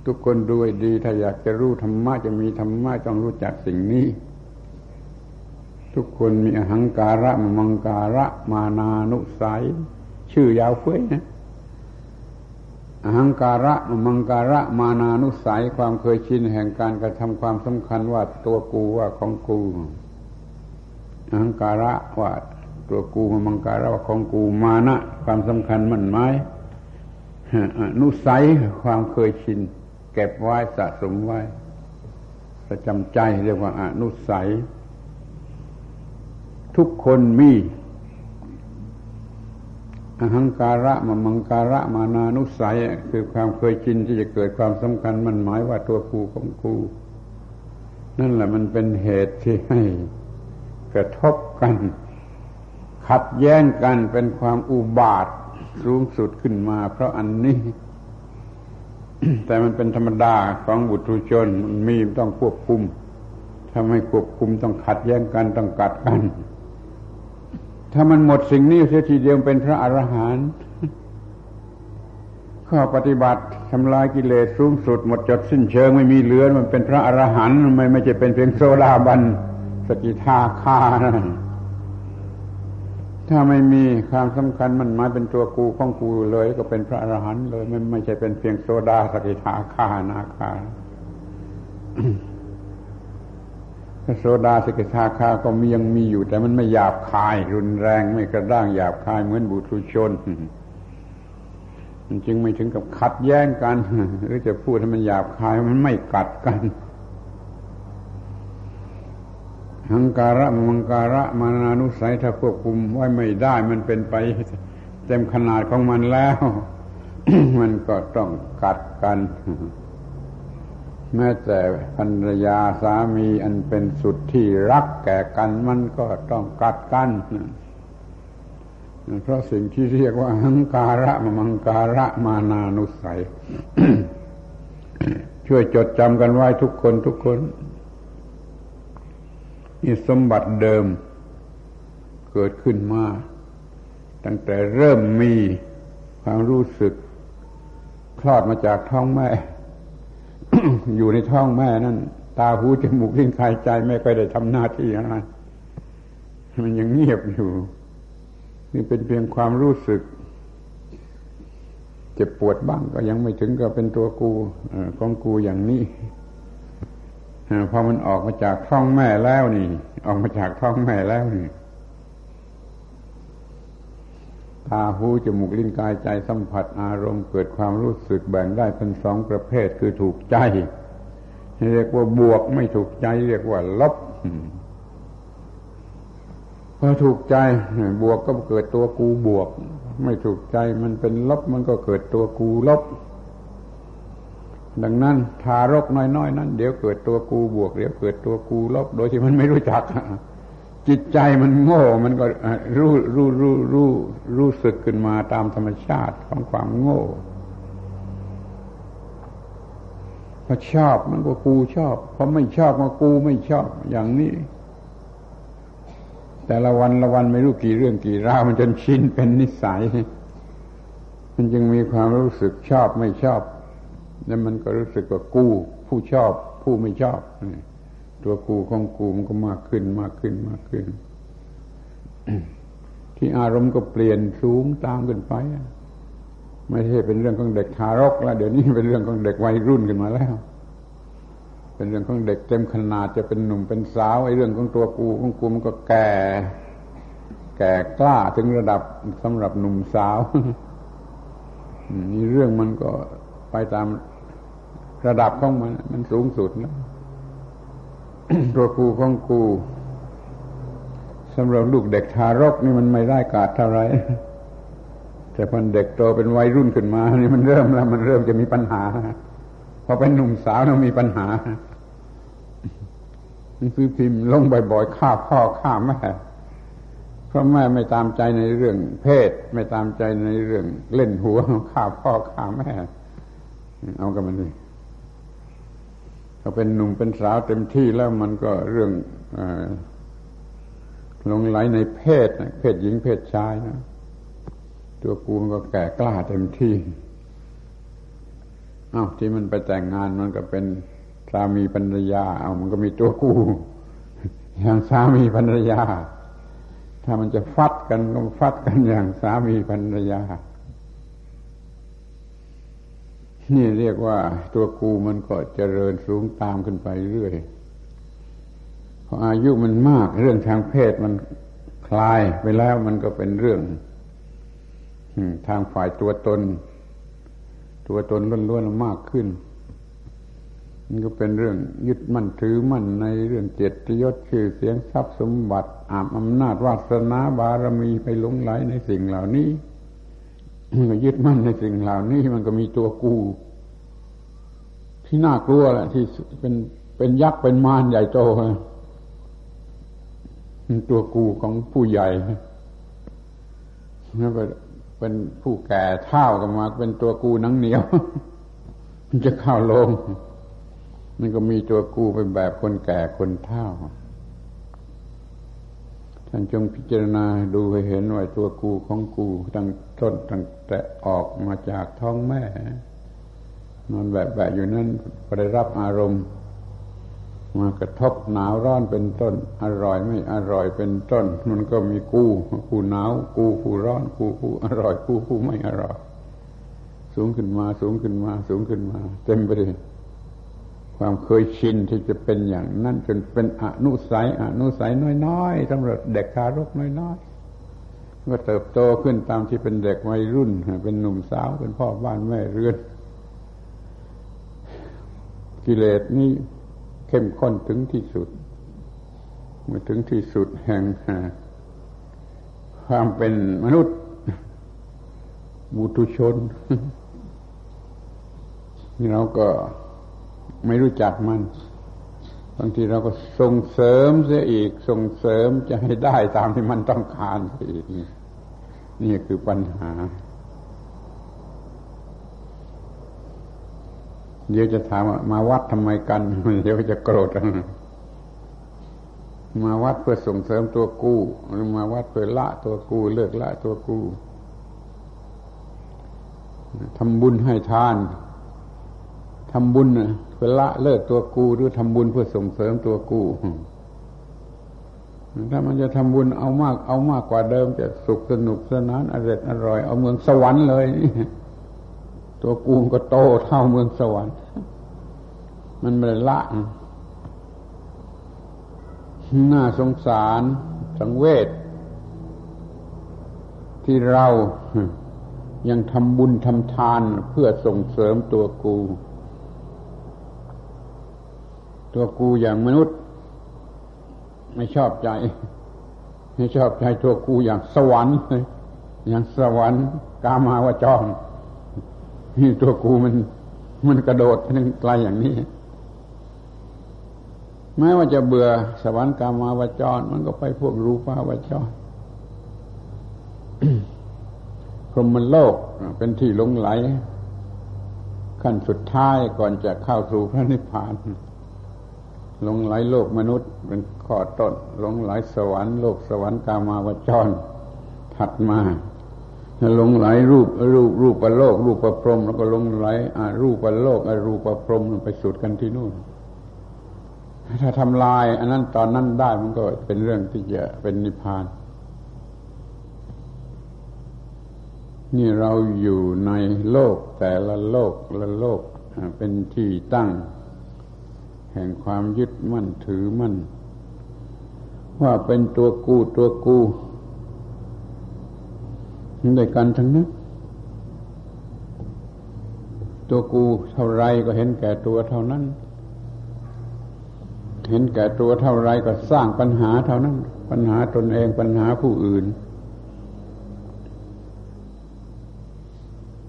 ทุกคนดูดี ถ้าอยากจะรู้ธรรมะจะมีธรรมะต้องรู้จักสิ่งนี้ ทุกคนมีอหังการะมังการะ มานานุสัย ชื่อยาวเฟ้ยนะอหังการะมังการะมานานุสัยความเคยชินแห่งการกระทำความสำคัญว่าตัวกูว่าของกู อังการะว่าตัวกูมังการะว่าของกูมานะ ความสำคัญมันไม้นุสัยความเคยชิน เก็บไว้สะสมไว้ ประจำใจเรียกว่าอนุสัย ทุกคนมีอหังการะมามังการะมานานุสัย คือความเคยชินที่จะเกิดความสำคัญมันหมายว่าตัวกูของกู นั่นแหละมันเป็นเหตุที่ให้ กระทบกัน ขัดแย้งกันเป็นความอุบาทสูงสุดขึ้นมา เพราะอันนี้ แต่มันเป็นธรรมดาของปุถุชนมันมีต้องควบคุมถ้าไม่ควบคุมต้องขัดแย้งกันต้องกัดกัน ถ้ามันหมดสิ่งนี้เสียทีเดียวเป็นพระอรหันต์ข้อปฏิบัติทำลายกิเลสสูงสุด หมดจดสิ้นเชิงไม่มีเหลือมันเป็นพระอรหันต์ไม่ไม่ใช่เป็นเพียงโสดาบัน สกิทาคานะถ้าไม่มีความสำคัญมันหมายเป็นตัวกูของกูเลย ก็เป็นพระอรหันต์เลยไม่ไม่ใช่เป็นเพียงโสดาสกิทาคาอนาคาโซดาสกิทาคาก็มียังมีอยู่ แต่มันไม่หยาบคาย รุนแรงไม่กระด้างหยาบคายเหมือนบุตรชน มันจึงไม่ถึงกับขัดแย้งกัน หรือจะพูดให้มันหยาบคายมันไม่กัดกัน หังการะมังการะมานานุสัยถ้าควบคุมไว้ไม่ได้มันเป็นไปเต็มขนาดของมันแล้ว มันก็ต้องกัดกัน แม้แต่ภรรยาสามีอันเป็นสุดที่รักแก่กันมันก็ต้องกัดกันเพราะสิ่งที่เรียกว่าหังการะมังการะมานานุสัยช่วยจดจำกันไว้ทุกคนทุกคน นี่สมบัติเดิมเกิดขึ้นมา ตั้งแต่เริ่มมีความรู้สึก คลอดมาจากท้องแม่ อยู่ในท้องแม่นั่น ตาหูจมูกลิ้นกายใจไม่ค่อยได้ทำหน้าที่อะไร มันยังเงียบอยู่ นี่เป็นเพียงความรู้สึก เจ็บปวดบ้างก็ยังไม่ถึงกับเป็นตัวกูของกูอย่างนี้ พอมันออกมาจากท้องแม่แล้วนี่ ออกมาจากท้องแม่แล้วนี่ตาหูจมูกลิ้นกายใจสัมผัสอารมณ์เกิดความรู้สึกแบ่งได้เป็นสองประเภทคือถูกใจ เรียกว่าบวกไม่ถูกใจ เรียกว่าลบพอถูกใจ บวกก็เกิดตัวกูบวก ไม่ถูกใจมันเป็นลบมันก็เกิดตัวกูลบ ดังนั้นทารกน้อยๆนั้น เดี๋ยวเกิดตัวกูบวก เดี๋ยวเกิดตัวกูลบโดยที่มันไม่รู้จัก จิตใจมันโง่มันก็รู้รู้รู้รู้รู้สึกขึ้นมาตามธรรมชาติของความโง่พอชอบมันก็กูชอบพอไม่ชอบก็กูไม่ชอบอย่างนี้ แต่ละวันละวันไม่รู้กี่เรื่องกี่ราวมันจนชินเป็นนิสัย มันจึงมีความรู้สึกชอบไม่ชอบ แล้วมันก็รู้สึกว่ากูผู้ชอบ ผู้ไม่ชอบตัวกูของกูมันก็มากขึ้นมากขึ้นมากขึ้น ที่อารมณ์ก็เปลี่ยนสูงตามขึ้นไปไม่ใช่เป็นเรื่องของเด็กทารกแล้วเดี๋ยวนี้เป็นเรื่องของเด็กวัยรุ่นขึ้นมาแล้ว เป็นเรื่องของเด็กเต็มขนาดจะเป็นหนุ่มเป็นสาวไอ้เรื่องของตัวกูของกูมันก็แก่ แก่กล้าถึงระดับสำหรับหนุ่มสาวนี่เรื่องมันก็ ไปตามระดับของมัน มันสูงสุดแล้วตัวกูของกูสำหรับลูกเด็กทารกนี่มันไม่ได้กาดเท่าไรแต่พอเด็กโตเป็นวัยรุ่นขึ้นมา นี่มันเริ่มแล้ว มันเริ่มจะมีปัญหาพอเป็นหนุ่มสาวแล้วมีปัญหาซื้อพิมพ์ลงบ่อยๆฆ่าพ่อฆ่าแม่เพราะแม่ไม่ตามใจในเรื่อง เพศ ไม่ตามใจในเรื่อง เล่นหัวฆ่าพ่อฆ่าแม่ เอากันมันเลยถ้าเป็นหนุ่มเป็นสาวเต็มที่แล้วมันก็เรื่องอลงไหลในเพศเพศหญิงเพศชายนะตัวกูมันก็แก่กล้าเต็มที่อา้าวที่มันไปแต่งงานมันก็เป็นสามีภรรยา เอามันก็มีตัวกูอย่างสามีภรรยา ถ้ามันจะฟัดกันก็ฟัดกันอย่างสามีภรรยา นี่เรียกว่าตัวกูมันก็เจริญสูงตามขึ้นไปเรื่อยพออายุมันมากเรื่องทางเพศมันคลายไปแล้วมันก็เป็นเรื่องทางฝ่ายตัวตน ตัวตนล้วนๆมากขึ้น มันก็เป็นเรื่องยึดมั่นถือมั่นในเรื่องเจตยศชื่อเสียงทรัพย์สมบัติอามอำนาจวาสนาบารมีไปหลงไหลในสิ่งเหล่านี้ มันก็ยึดมั่นในสิ่งเหล่านี้มันก็มีตัวกู ที่น่ากลัวแหละที่เป็นเป็นยักษ์เป็นมารใหญ่โตตัวกูของผู้ใหญ่แล้วเป็นผู้แก่เท่ากันมา เป็นตัวกูนังเหนียวมันจะเข้าลงมันก็มีตัวกูเป็นแบบคนแก่คนเท่าท่านจงพิจารณาดูให้เห็นว่าตัวกูของกูตั้ง ต้นตั้งแต่ออกมาจากท้องแม่ นอนแบบแบบอยู่นั้นได้รับอารมณ์ มากระทบหนาวร้อนเป็นต้น อร่อยไม่อร่อยเป็นต้น มันก็มีกู้กู้หนาวกูกูร้อนกูกูอร่อยกูกูไม่อร่อย สูงขึ้นมาสูงขึ้นมาสูงขึ้นมา เต็มไปเลยความเคยชินที่จะเป็นอย่างนั้นจนเป็นอนุสัยอนุสัยน้อยๆสำหรับเด็กทารกน้อยๆ ก็เติบโตขึ้นตามที่เป็นเด็กวัยรุ่น เป็นหนุ่มสาวเป็นพ่อบ้านแม่เรือน กิเลสนี้เข้มข้นถึงที่สุด เมื่อถึงที่สุดแห่งความเป็นมนุษย์บุตุชนนี่เราก็ไม่รู้จักมัน บางทีเราก็ส่งเสริมเสียอีกส่งเสริมจะให้ได้ตามที่มันต้องการอีกนี่คือปัญหา เดี๋ยวจะถามมาวัดทำไมกัน เดี๋ยวจะโกรธมาวัดเพื่อส่งเสริมตัวกู้หรือมาวัดเพื่อละตัวกู้เลิกละตัวกู้ทำบุญให้ทาน ทำบุญเพื่อละเลิกตัวกูหรือทำบุญเพื่อส่งเสริมตัวกูถ้ามันจะทำบุญเอามากเอามากกว่าเดิมจะสุขสนุกสนานอร่อยอร่อย เอาเมืองสวรรค์เลย ตัวกูก็โตเท่าเมืองสวรรค์ มันไม่ละ น่าสงสาร สังเวชที่เรายังทำบุญทำทานเพื่อส่งเสริมตัวกู ตัวกูอย่างมนุษย์ ไม่ชอบใจ ไม่ชอบใจตัวกูอย่างสวรรค์อย่างสวรรค์กามาวจรนี่ตัวกูมัน มันกระโดดไปถึงไกลอย่างนี้แม้ว่าจะเบื่อสวรรค์กามาวจร มันก็ไปพวกรูปาวจรพรหมโลกเป็นที่หลงไหล ขั้นสุดท้ายก่อนจะเข้าสู่พระนิพพาน หลงไหลโลกมนุษย์เป็นข้อต้นหลงไหลสวรรค์โลกสวรรค์กามาวจรถัดมาหลงไหลรูปรูปรูปประโลก รูปประพรมแล้วก็หลงไหลอรูปประโลกอรูปประพรมไปสุดกันที่นู่น ถ้าทำลาย อันนั้นตอนนั้นได้มันก็เป็นเรื่องที่จะเป็นนิพพาน นี่เราอยู่ในโลกแต่ละโลกละโลกเป็นที่ตั้ง แห่งความยึดมั่นถือมั่น ว่าเป็นตัวกูตัวกูด้วยกันทั้งนั้นตัวกูเท่าไรก็เห็นแก่ตัวเท่านั้น เห็นแก่ตัวเท่าไรก็สร้างปัญหาเท่านั้น ปัญหาตนเองปัญหาผู้อื่น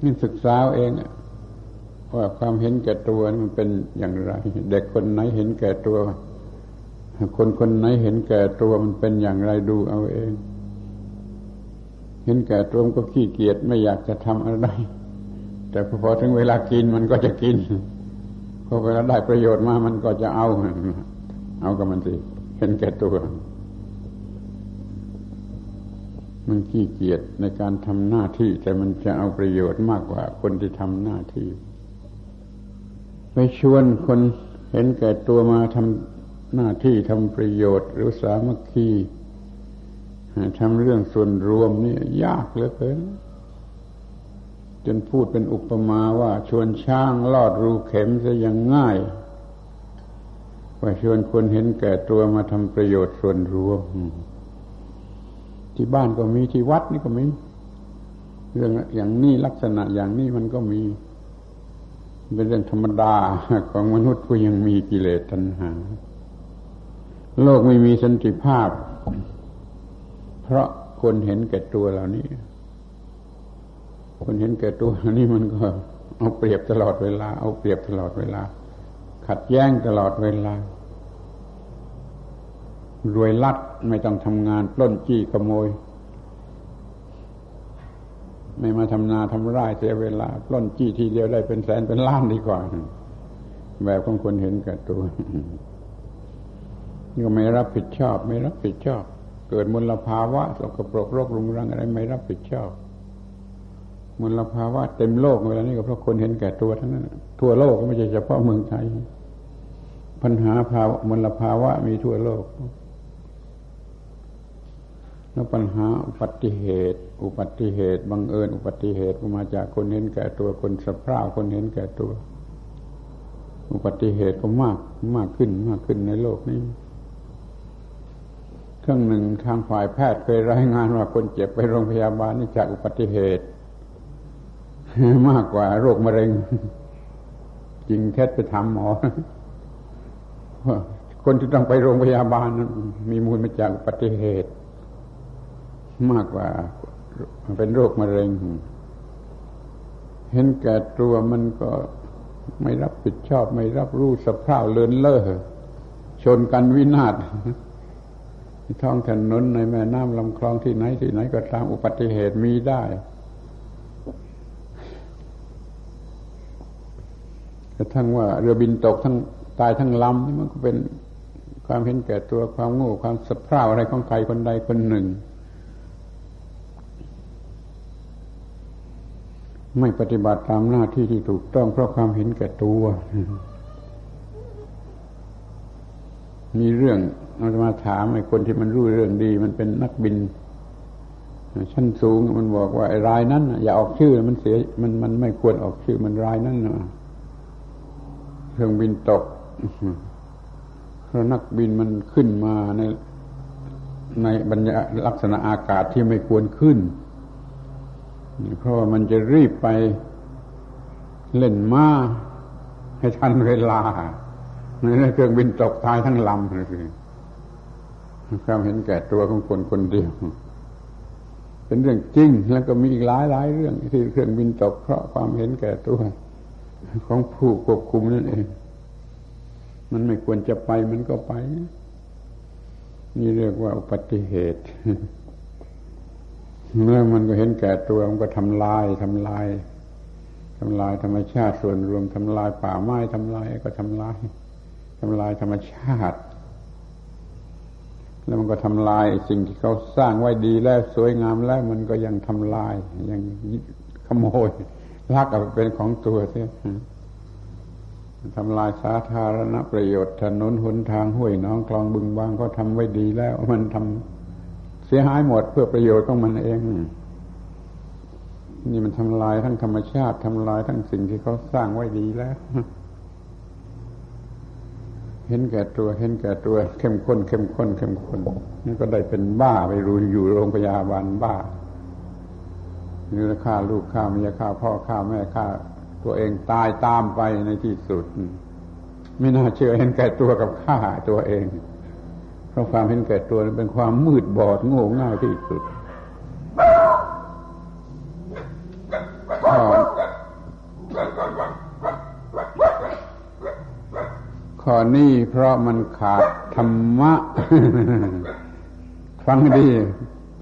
นี่ศึกษาเองอะ ว่าความเห็นแก่ตัวมันเป็นอย่างไร เด็กคนไหนเห็นแก่ตัว คนคนไหนเห็นแก่ตัวมันเป็นอย่างไรดูเอาเอง เห็นแก่ตัวมันก็ขี้เกียจไม่อยากจะทำอะไร แต่พอถึงเวลากินมันก็จะกินพอเวลาได้ประโยชน์มามันก็จะเอา เอากับมันสิเห็นแก่ตัว มันขี้เกียจในการทำหน้าที่ แต่มันจะเอาประโยชน์มากกว่าคนที่ทำหน้าที่ ไปชวนคนเห็นแก่ตัวมาทำหน้าที่ทำประโยชน์ หรือสามัคคีทำเรื่องส่วนรวมนี่ยากเหลือเกินจนพูดเป็นอุปมาว่าชวนช้างลอดรูเข็มจะยังง่ายกว่าชวนคนเห็นแก่ตัวมาทำประโยชน์ส่วนรวม ที่บ้านก็มีที่วัดนี่ก็มี เรื่องอย่างนี้ลักษณะอย่างนี้มันก็มี เป็นเรื่องธรรมดาของมนุษย์ผู้ยังมีกิเลสตัณหา โลกไม่มีสันติภาพ เพราะคนเห็นแก่ตัวเหล่านี้ คนเห็นแก่ตัวนี่มันก็ เอาเปรียบตลอดเวลา เอาเปรียบตลอดเวลา ขัดแย้งตลอดเวลารวยลัดไม่ต้องทำงานปล้นจี้ขโมย ไม่มาทำนาทำไร่เสียเวลา ปล้นจี้ทีเดียวได้เป็นแสนเป็นล้านดีกว่า แบบของคนเห็นกับตัวก็ไม่รับผิดชอบ ไม่รับผิดชอบ เกิดมลภาวะสกปรกโรครุงรังอะไรไม่รับผิดชอบมลภาวะเต็มโลกเวลานี้ก็เพราะคนเห็นแก่ตัวทั้งนั้นทั่วโลกก็ไม่ใช่เฉพาะเมืองไทย ปัญหาภาวะมลภาวะมีทั่วโลก แล้วปัญหาอุบัติเหตุ อุบัติเหตุบังเอิญอุบัติเหตุมาจากคนเห็นแก่ตัวคนสะพร่าคนเห็นแก่ตัว อุบัติเหตุก็มากมากขึ้นมากขึ้นในโลกนี้เครื่องหนึ่งทางฝ่ายแพทย์เคยรายงานว่าคนเจ็บไปโรงพยาบาลนี่จากอุบัติเหตุ มากกว่าโรคมะเร็ง จริงแค่ไปทำหมอคนที่ต้องไปโรงพยาบาลนั้นมีมูลมาจากอุบัติเหตุ มากกว่า เป็นโรคมะเร็ง เห็นแก่ตัวมันก็ไม่รับผิดชอบไม่รับรู้สภาพเลือนเล่อชนกันวินาศท้องถนนในแม่น้ำลำคลองที่ไหนที่ไหนก็ตามอุบัติเหตุมีได้กระทั่งว่าเรือบินตกทั้งตายทั้งลำนี่มันก็เป็นความเห็นแก่ตัวความโง่ความสะเพร่าอะไรของใครคนใดคนหนึ่ง ไม่ปฏิบัติตามหน้าที่ที่ถูกต้องเพราะความเห็นแก่ตัว มีเรื่องเราจะมาถามไอ้คนที่มันรู้เรื่องดี มันเป็นนักบิน ชั้นสูงมันบอกว่าไอ้รายนั้นอย่าออกชื่อมันเสียมันมันไม่ควรออกชื่อมันรายนั้นนะเครื่องบินตกเพราะนักบินมันขึ้นมาในในบรรยาลักษณะอากาศที่ไม่ควรขึ้น เพราะว่ามันจะรีบไปเล่นม้าให้ทันเวลาในเครื่องบินตกตายทั้งลำเลยความเห็นแก่ตัวของคนคนเดียว เป็นเรื่องจริง แล้วก็มีอีกหลายหลายเรื่องที่เครื่องบินตกเพราะความเห็นแก่ตัว ของผู้ควบคุมนั่นเอง มันไม่ควรจะไปมันก็ไป นี่เรียกว่าอุบัติเหตุ เมื่อมันก็เห็นแก่ตัวมันก็ทำลายทำลายทำลายธรรมชาติส่วนรวมทำลายป่าไม้ทำลายก็ทำลายทำลายธรรมชาติ แล้วมันก็ทำลายสิ่งที่เขาสร้างไว้ดีแล้วสวยงามแล้วมันก็ยังทำลายยังขโมยลักเอาเป็นของตัวเสียทำลายสาธารณประโยชน์ถนนหนทางห้วยน้องคลองบึงบางก็ทำไว้ดีแล้ว มันทำ เสียหายหมดเพื่อประโยชน์ของมันเอง นี่มันทำลายทั้งธรรมชาติทำลายทั้งสิ่งที่เขาสร้างไว้ดีแล้ว เห็นแก่ตัว เห็นแก่ตัวเข้มข้นเข้มข้นเข้มข้นนี่ก็ได้เป็นบ้าไปรูอยู่โรงพยาบาลบ้าหรือฆ่าลูกฆ่าเมียฆ่าพ่อฆ่าแม่ฆ่าตัวเองตายตามไปในที่สุด ไม่น่าเชื่อเห็นแก่ตัวกับฆ่าตัวเอง เพราะความเห็นแก่ตัวเป็นความมืดบอดโง่เง่าที่สุดข้อข้อนี้เพราะมันขาดธรรมะ ฟังดี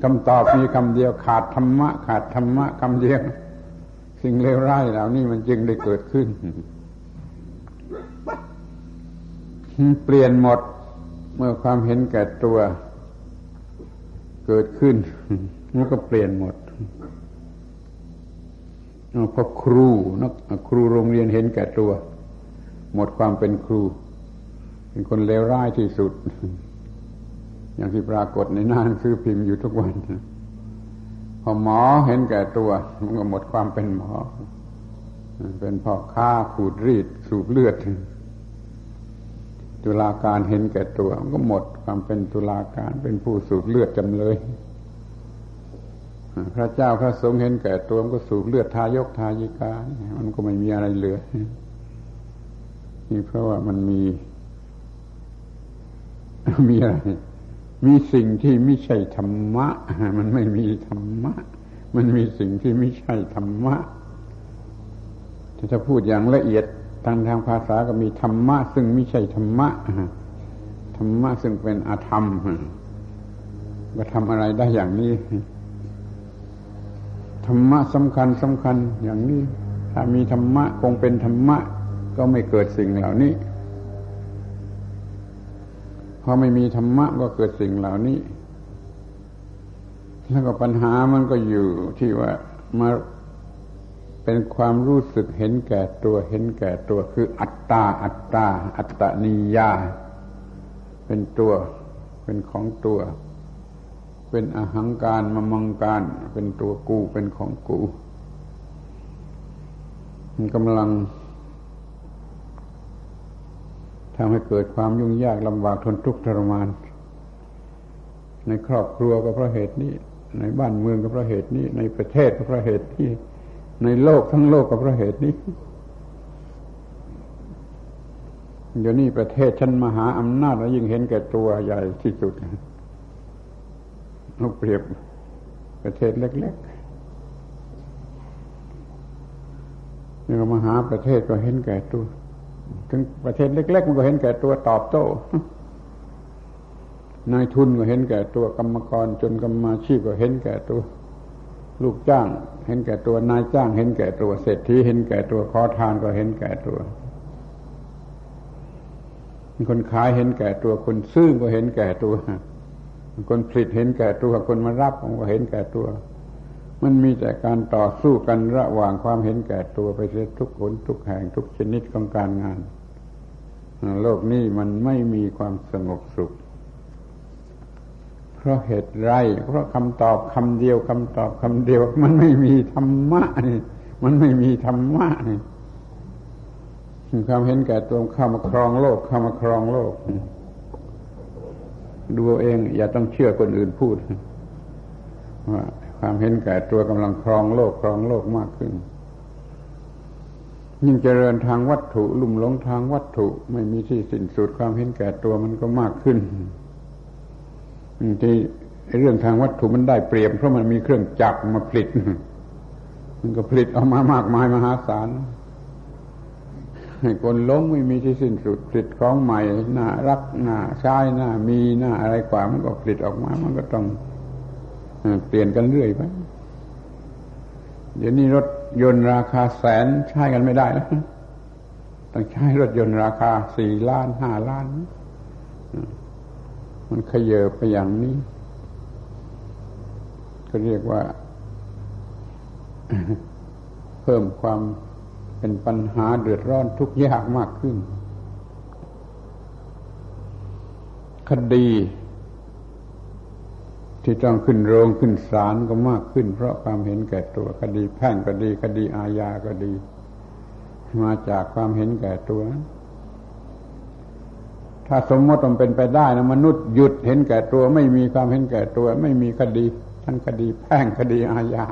คำตอบมีคำเดียวขาดธรรมะ ขาดธรรมะคำเดียว สิ่งเลวร้ายเหล่านี้มันจึงได้เกิดขึ้น เปลี่ยนหมด เมื่อความเห็นแก่ตัวเกิดขึ้นมันก็เปลี่ยนหมดพอครูนักครูโรงเรียนเห็นแก่ตัว หมดความเป็นครู เป็นคนเลวร้ายที่สุด อย่างที่ปรากฏในหน้าหนังสือพิมพ์อยู่ทุกวันพอหมอเห็นแก่ตัวมันก็หมดความเป็นหมอ เป็นพ่อค้าขูดรีดสูบเลือด ตุลาการเห็นแก่ตัวมันก็หมดความเป็นตุลาการเป็นผู้สูบเลือดจำเลย พระเจ้าพระสงฆ์เห็นแก่ตัวมันก็สูบเลือดทายกทายิกามันก็ไม่มีอะไรเหลือนี่เพราะว่ามันมี มีอะไร มีสิ่งที่ไม่ใช่ธรรมะ มันไม่มีธรรมะ มันมีสิ่งที่ไม่ใช่ธรรมะถ้าพูดอย่างละเอียด ทางทางภาษาก็มีธรรมะ ซึ่งไม่ใช่ธรรมะธรรมะซึ่งเป็นอาธรรมก็ทำอะไรได้อย่างนี้ธรรมะสำคัญสำคัญอย่างนี้ ถ้ามีธรรมะคงเป็นธรรมะ ก็ไม่เกิดสิ่งเหล่านี้พอไม่มีธรรมะก็เกิดสิ่งเหล่านี้ แล้วก็ปัญหามันก็อยู่ที่ว่ามา เป็นความรู้สึกเห็นแก่ตัวเห็นแก่ตัวคืออัตตา อัตตา อัตตนิยา เป็นตัว เป็นของตัว เป็นอหังการมมังการ เป็นตัวกูเป็นของกูมันกำลังทำให้เกิดความยุ่งยากลำบากทนทุกข์ทรมาน ในครอบครัวก็เพราะเหตุนี้ ในบ้านเมืองก็เพราะเหตุนี้ ในประเทศก็เพราะเหตุนี้ ในโลกทั้งโลกก็เพราะเหตุนี้เดี๋ยวนี้ประเทศชั้นมหาอำนาจแล้วยิ่งเห็นแก่ตัวใหญ่ที่สุดเราเปรียบประเทศเล็กๆนี่มหาประเทศก็เห็นแก่ตัว ถึงประเทศเล็ก ๆ มันก็เห็นแก่ตัวตอบโต้นายทุนก็เห็นแก่ตัวกรรมกรจนกรรมาชีพก็เห็นแก่ตัว ลูกจ้าง เห็นแก่ตัวนายจ้าง เห็นแก่ตัวเศรษฐีเห็นแก่ตัวขอทานก็เห็นแก่ตัวคนขายเห็นแก่ตัวคนซื้อก็เห็นแก่ตัวคนผลิตเห็นแก่ตัวคนมารับก็เห็นแก่ตัว มันมีแต่การต่อสู้กันระหว่างความเห็นแก่ตัวไปเสียทุกคนทุกแห่งทุกชนิดของการงาน โลกนี้มันไม่มีความสงบสุข เพราะเหตุไร เพราะคำตอบคำเดียวคำตอบคำเดียว มันไม่มีธรรมะนี่ มันไม่มีธรรมะนี่ความเห็นแก่ตัวเข้ามาครองโลกเข้ามาครองโลก ดูเอง อย่าต้องเชื่อคนอื่นพูดว่าความเห็นแก่ตัวกำลังครองโลกครองโลกมากขึ้น ยิ่งเจริญทางวัตถุ ลุ่มหลงทางวัตถุ ไม่มีที่สิ้นสุดความเห็นแก่ตัวมันก็มากขึ้น ที่เรื่องทางวัตถุมันได้เปรียบเพราะมันมีเครื่องจักรมาผลิต มันก็ผลิตออกมามากมายมหาศาลให้คนล้มไม่มีที่สิ้นสุดผลิตของใหม่น่ารักน่าใช้น่ามีน่าอะไรกว่า มันก็ผลิตออกมา มันก็ต้องเปลี่ยนกันเรื่อยไปเดี๋ยวนี้รถยนต์ราคาแสนใช้กันไม่ได้แล้วต้องใช้รถยนต์ราคาสี่ล้านห้าล้าน มันขยเยไปอย่างนี้ ก็เรียกว่า เพิ่มความเป็นปัญหาเดือดร้อนทุกข์ยากมากขึ้น คดี ที่ต้องขึ้นโรงขึ้นศาลก็มากขึ้น เพราะความเห็นแก่ตัวคดีแพ่งก็ดี คดีอาญาก็ดี มาจากความเห็นแก่ตัว ถ้าสมมติมันเป็นไปได้นะมนุษย์หยุดเห็นแก่ตัวไม่มีความเห็นแก่ตัว ไม่มีคดีทั้งคดีแพ่งคดีอาญา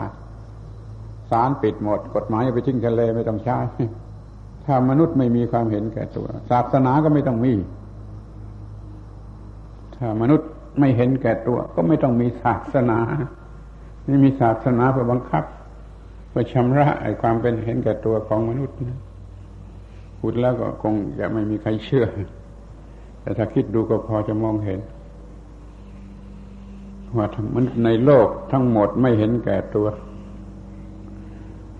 ศาลปิดหมด กฎหมายไปทิ้งทะเลไม่ต้องใช้ถ้ามนุษย์ไม่มีความเห็นแก่ตัว ศาสนาก็ไม่ต้องมี ถ้ามนุษย์ไม่เห็นแก่ตัว ก็ไม่ต้องมีศาสนา ไม่มีศาสนาเพื่อบังคับเพื่อชำระไอ้ความเป็นเห็นแก่ตัวของมนุษย์พูดแล้วก็คงจะไม่มีใครเชื่อ แต่ถ้าคิดดูก็พอจะมองเห็น ว่ามันในโลกทั้งหมดไม่เห็นแก่ตัว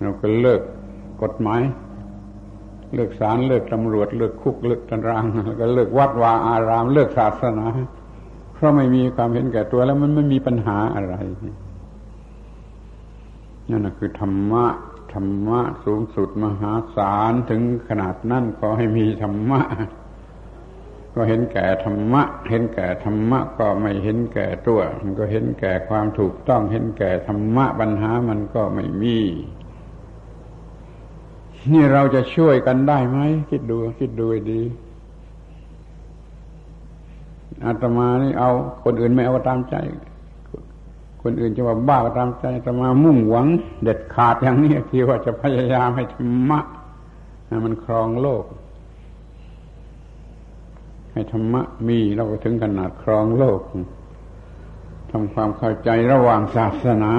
เราก็เลิกกฎหมาย เลิกศาลเลิกตำรวจ เลิกคุกเลิกตารางแล้วก็เลิกวัดวาอาราม เลิกศาสนา เพราะไม่มีความเห็นแก่ตัวแล้วมันไม่มีปัญหาอะไรนั่นคือธรรมะธรรมะสูงสุดมหาศาลถึงขนาดนั้นขอให้มีธรรมะ ก็เห็นแก่ธรรมะ เห็นแก่ธรรมะก็ไม่เห็นแก่ตัว มันก็เห็นแก่ความถูกต้อง เห็นแก่ธรรมะปัญหามันก็ไม่มี นี่เราจะช่วยกันได้ไหมคิดดู คิดดูดีอาตมานี่เอา คนอื่นไม่เอาตามใจ คนอื่นจะว่าบ้าก็ตามใจอาตมามุ่งหวัง เด็ดขาดอย่างนี้ที่ว่าจะพยายามให้ธรรมะมันครองโลก ให้ธรรมะมีเราก็ถึงขนาดครองโลกทำความเข้าใจระหว่างศาสนา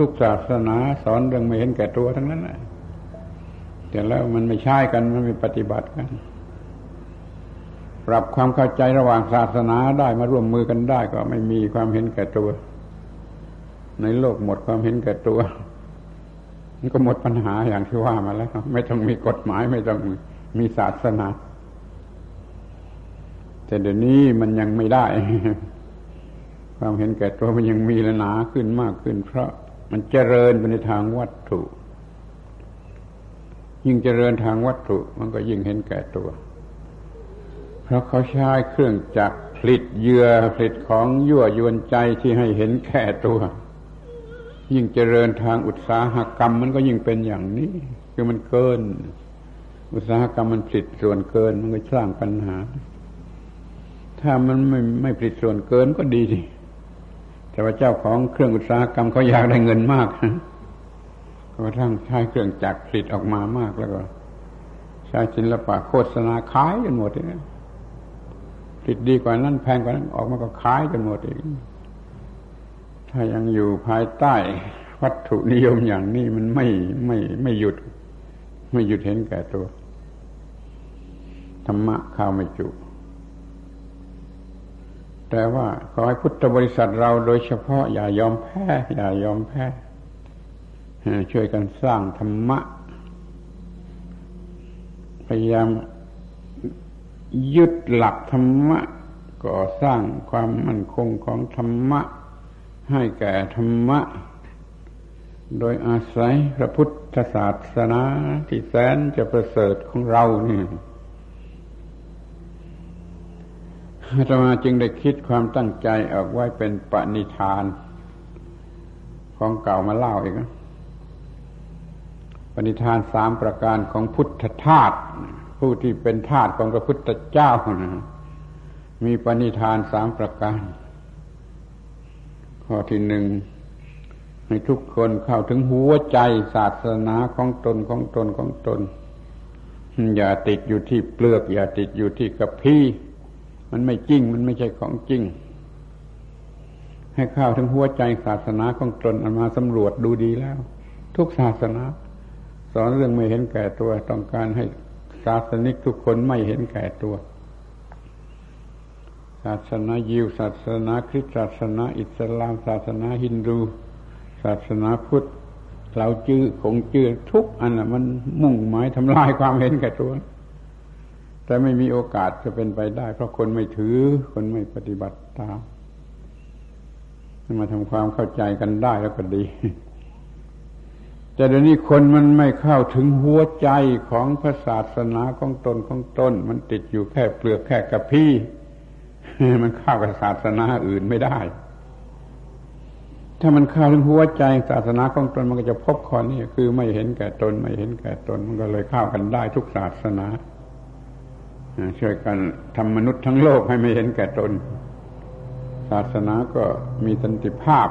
ทุกๆศาสนา สอนเรื่องไม่เห็นแก่ตัวทั้งนั้นแหละแต่แล้วมันไม่ใช่กันมันไม่ปฏิบัติกัน ปรับความเข้าใจระหว่างศาสนาได้มาร่วมมือกันได้ก็ไม่มีความเห็นแก่ตัว ในโลกหมดความเห็นแก่ตัวมันก็หมดปัญหาอย่างที่ว่ามาแล้ว ไม่ต้องมีกฎหมายไม่ต้องมีศาสนา แต่เดี๋ยวนี้มันยังไม่ได้ ความเห็นแก่ตัวมันยังมีละหนาขึ้นมากขึ้น เพราะมันเจริญไปในทางวัตถุ ยิ่งเจริญทางวัตถุ มันก็ยิ่งเห็นแก่ตัว เพราะเขาใช้เครื่องจักรผลิตเยื่อผลิตของยั่วยวนใจที่ให้เห็นแก่ตัว ยิ่งเจริญทางอุตสาหกรรม มันก็ยิ่งเป็นอย่างนี้ คือมันเกิน อุตสาหกรรมมันผลิตส่วนเกินมันก็สร้างปัญหา ถ้ามันไม่ไม่ผลิตส่วนเกินก็ดีสิแต่ว่าเจ้าของเครื่องอุตสาหกรรมเขาอยากได้เงินมากก็ทั้งใช้เครื่องจักรผลิตออกมามากแล้วก็ ใช้ศิลปะโฆษณาขายกันหมดเลยติดดีกว่านั้นแพงกว่านั้นออกมาก็ขายกันหมดเองถ้ายังอยู่ภายใต้วัตถุนิยมอย่างนี้มันไม่ไม่ไม่หยุด ไม่หยุดเห็นแก่ตัว ธรรมะข้าวไม่จุ แต่ว่าขอให้พุทธบริษัทเราโดยเฉพาะอย่ายอมแพ้ อย่ายอมแพ้ ช่วยกันสร้างธรรมะ พยายามยึดหลักธรรมะ ก่อสร้างความมั่นคงของธรรมะ ให้แก่ธรรมะ โดยอาศัยพระพุทธศาสนาที่แสนจะประเสริฐของเรานี่ อาตมาจึงได้คิดความตั้งใจออกไว้เป็นปณิธาน ของเก่ามาเล่าอีกนะปณิธานสามประการของพุทธทาสผู้ที่เป็นทาสของพระพุทธเจ้านะมีปณิธานสามประการ ข้อที่หนึ่งให้ทุกคนเข้าถึงหัวใจศาสนาของตนของตนของตน อย่าติดอยู่ที่เปลือก อย่าติดอยู่ที่กระพี้ มันไม่จริง มันไม่ใช่ของจริง ให้เข้าถึงหัวใจศาสนาของตนมาสำรวจดูดีแล้ว ทุกศาสนา สอนเรื่องไม่เห็นแก่ตัว ต้องการให้ศาสนิกทุกคนไม่เห็นแก่ตัว ศาสนายิวศาสนาคริสต์ศาสนาอิสลาม ศาสนาฮินดู ศาสนาพุทธเราจื้อคงจื้อทุกอันน่ะมันมุ่งหมายทำลายความเห็นแก่ตัว แต่ไม่มีโอกาสจะเป็นไปได้ เพราะคนไม่ถือ คนไม่ปฏิบัติตามมาทำความเข้าใจกันได้แล้วก็ดี แต่เดี๋ยวนี้คนมันไม่เข้าถึงหัวใจของพระศาสนาของตนของตนมันติดอยู่แค่เปลือกแค่กระพี้มันเข้ากับศาสนาอื่นไม่ได้ ถ้ามันเข้าถึงหัวใจศาสนาของตนมันก็จะพบข้อนี้คือไม่เห็นแก่ตน ไม่เห็นแก่ตน มันก็เลยเข้ากันได้ทุกศาสนา ช่วยกันทำมนุษย์ทั้งโลกให้ไม่เห็นแก่ตน ศาสนาก็มีสันติภาพ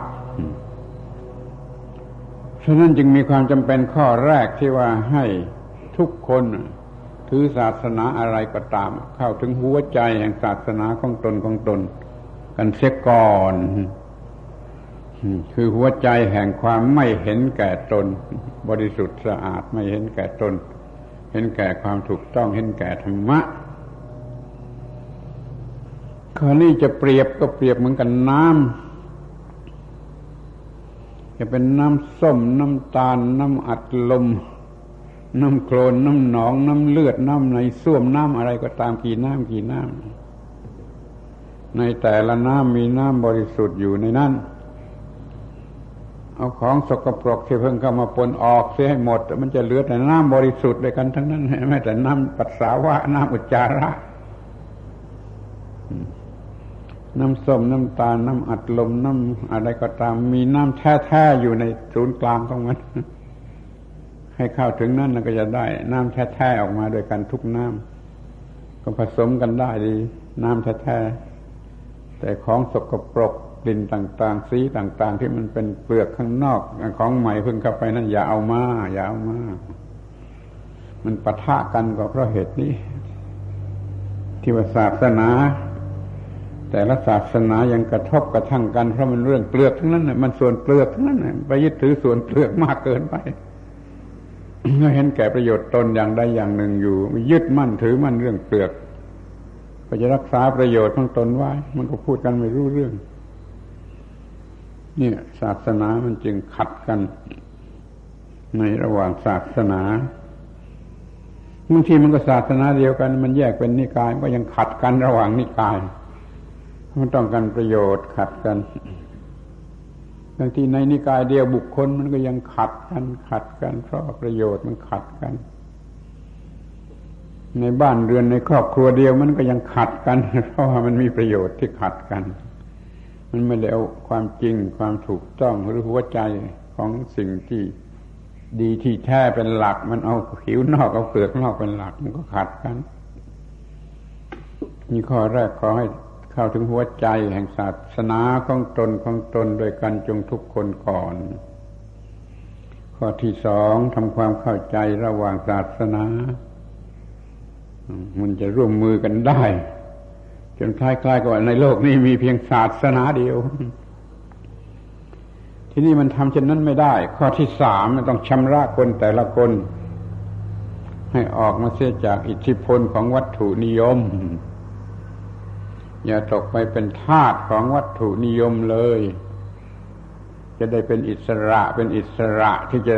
ฉะนั้นจึงมีความจำเป็นข้อแรกที่ว่าให้ทุกคนถือศาสนาอะไรก็ตาม เข้าถึงหัวใจแห่งศาสนาของตนของตน กันเสียก่อนคือหัวใจแห่งความไม่เห็นแก่ตน บริสุทธิ์สะอาดไม่เห็นแก่ตน เห็นแก่ความถูกต้องเห็นแก่ธรรมะ ข้อนี้จะเปรียบก็เปรียบเหมือนกันน้ำจะเป็นน้ำส้ม น้ำตาล น้ำอัดลม น้ำโคลน น้ำหนอง น้ำเลือด น้ำในส้วมน้ำอะไรก็ตามกี่น้ำกี่น้ำในแต่ละน้ำมีน้ำบริสุทธิ์อยู่ในนั้นเอาของสกปรกที่เพิ่งเข้ามาปนออกเสียให้หมด มันจะเหลือแต่น้ำบริสุทธิ์ด้วยกันทั้งนั้นแม้แต่น้ำปัสสาวะน้ำอุจจาระ น้ำส้มน้ำตาลน้ำอัดลมน้ำอะไรก็ตาม มีน้ำแท้ๆอยู่ในศูนย์กลางของมัน ให้เข้าถึงนั่นก็จะได้ น้ำแท้ๆออกมาโดยกันทุกน้ำก็ผสมกันได้ดี น้ำแท้ๆแต่ของสกปรกกลิ่นต่าง ๆ สีต่าง ๆ ที่มันเป็นเปลือกข้างนอกของใหม่เพิ่งเข้าไปนั่นอย่าเอามาอย่าเอามามันปะทะกันก็เพราะเหตุนี้ ที่ว่าศาสนา แต่ละศาสนายังกระทบกระทั่งกันเพราะมันเรื่องเปลือกทั้งนั้นมันส่วนเปลือกทั้งนั้นไปยึดถือส่วนเปลือกมากเกินไปก็เห็นแก่ประโยชน์ตนอย่างใดอย่างหนึ่งอยู่ ยึดมั่นถือมั่นเรื่องเปลือกก็จะรักษาประโยชน์ของตนไว้ มันก็พูดกันไม่รู้เรื่อง เนี่ย ศาสนามันจึงขัดกัน ในระหว่างศาสนาบางทีมันก็ศาสนาเดียวกัน มันแยกเป็นนิกายก็ยังขัดกันระหว่างนิกาย มันต้องการประโยชน์ขัดกันบางทีในนิกายเดียวบุคคลมันก็ยังขัดกันขัดกัน เพราะประโยชน์มันขัดกัน ในบ้านเรือนในครอบครัวเดียวมันก็ยังขัดกัน เพราะว่ามันมีประโยชน์ที่ขัดกัน มันไม่ได้เอาความจริงความถูกต้องหรือหัวใจของสิ่งที่ดีที่แท้เป็นหลัก มันเอาผิวนอกเอาเปลือกนอกเป็นหลัก มันก็ขัดกันนี่ข้อแรกขอให้ เข้าถึงหัวใจแห่งศาสนาของตนของตนโดยกันจงทุกคนก่อน ข้อที่สองทำความเข้าใจระหว่างศาสนา มันจะร่วมมือกันได้ จนคล้ายๆกับในโลกนี้มีเพียงศาสนาเดียว ที่นี่มันทำเช่นนั้นไม่ได้ ข้อที่สามมันต้องชำระคนแต่ละคน ให้ออกมาเสียจากอิทธิพลของวัตถุนิยม อย่าตกไปเป็นทาสของวัตถุนิยมเลย จะได้เป็นอิสระเป็นอิสระที่จะ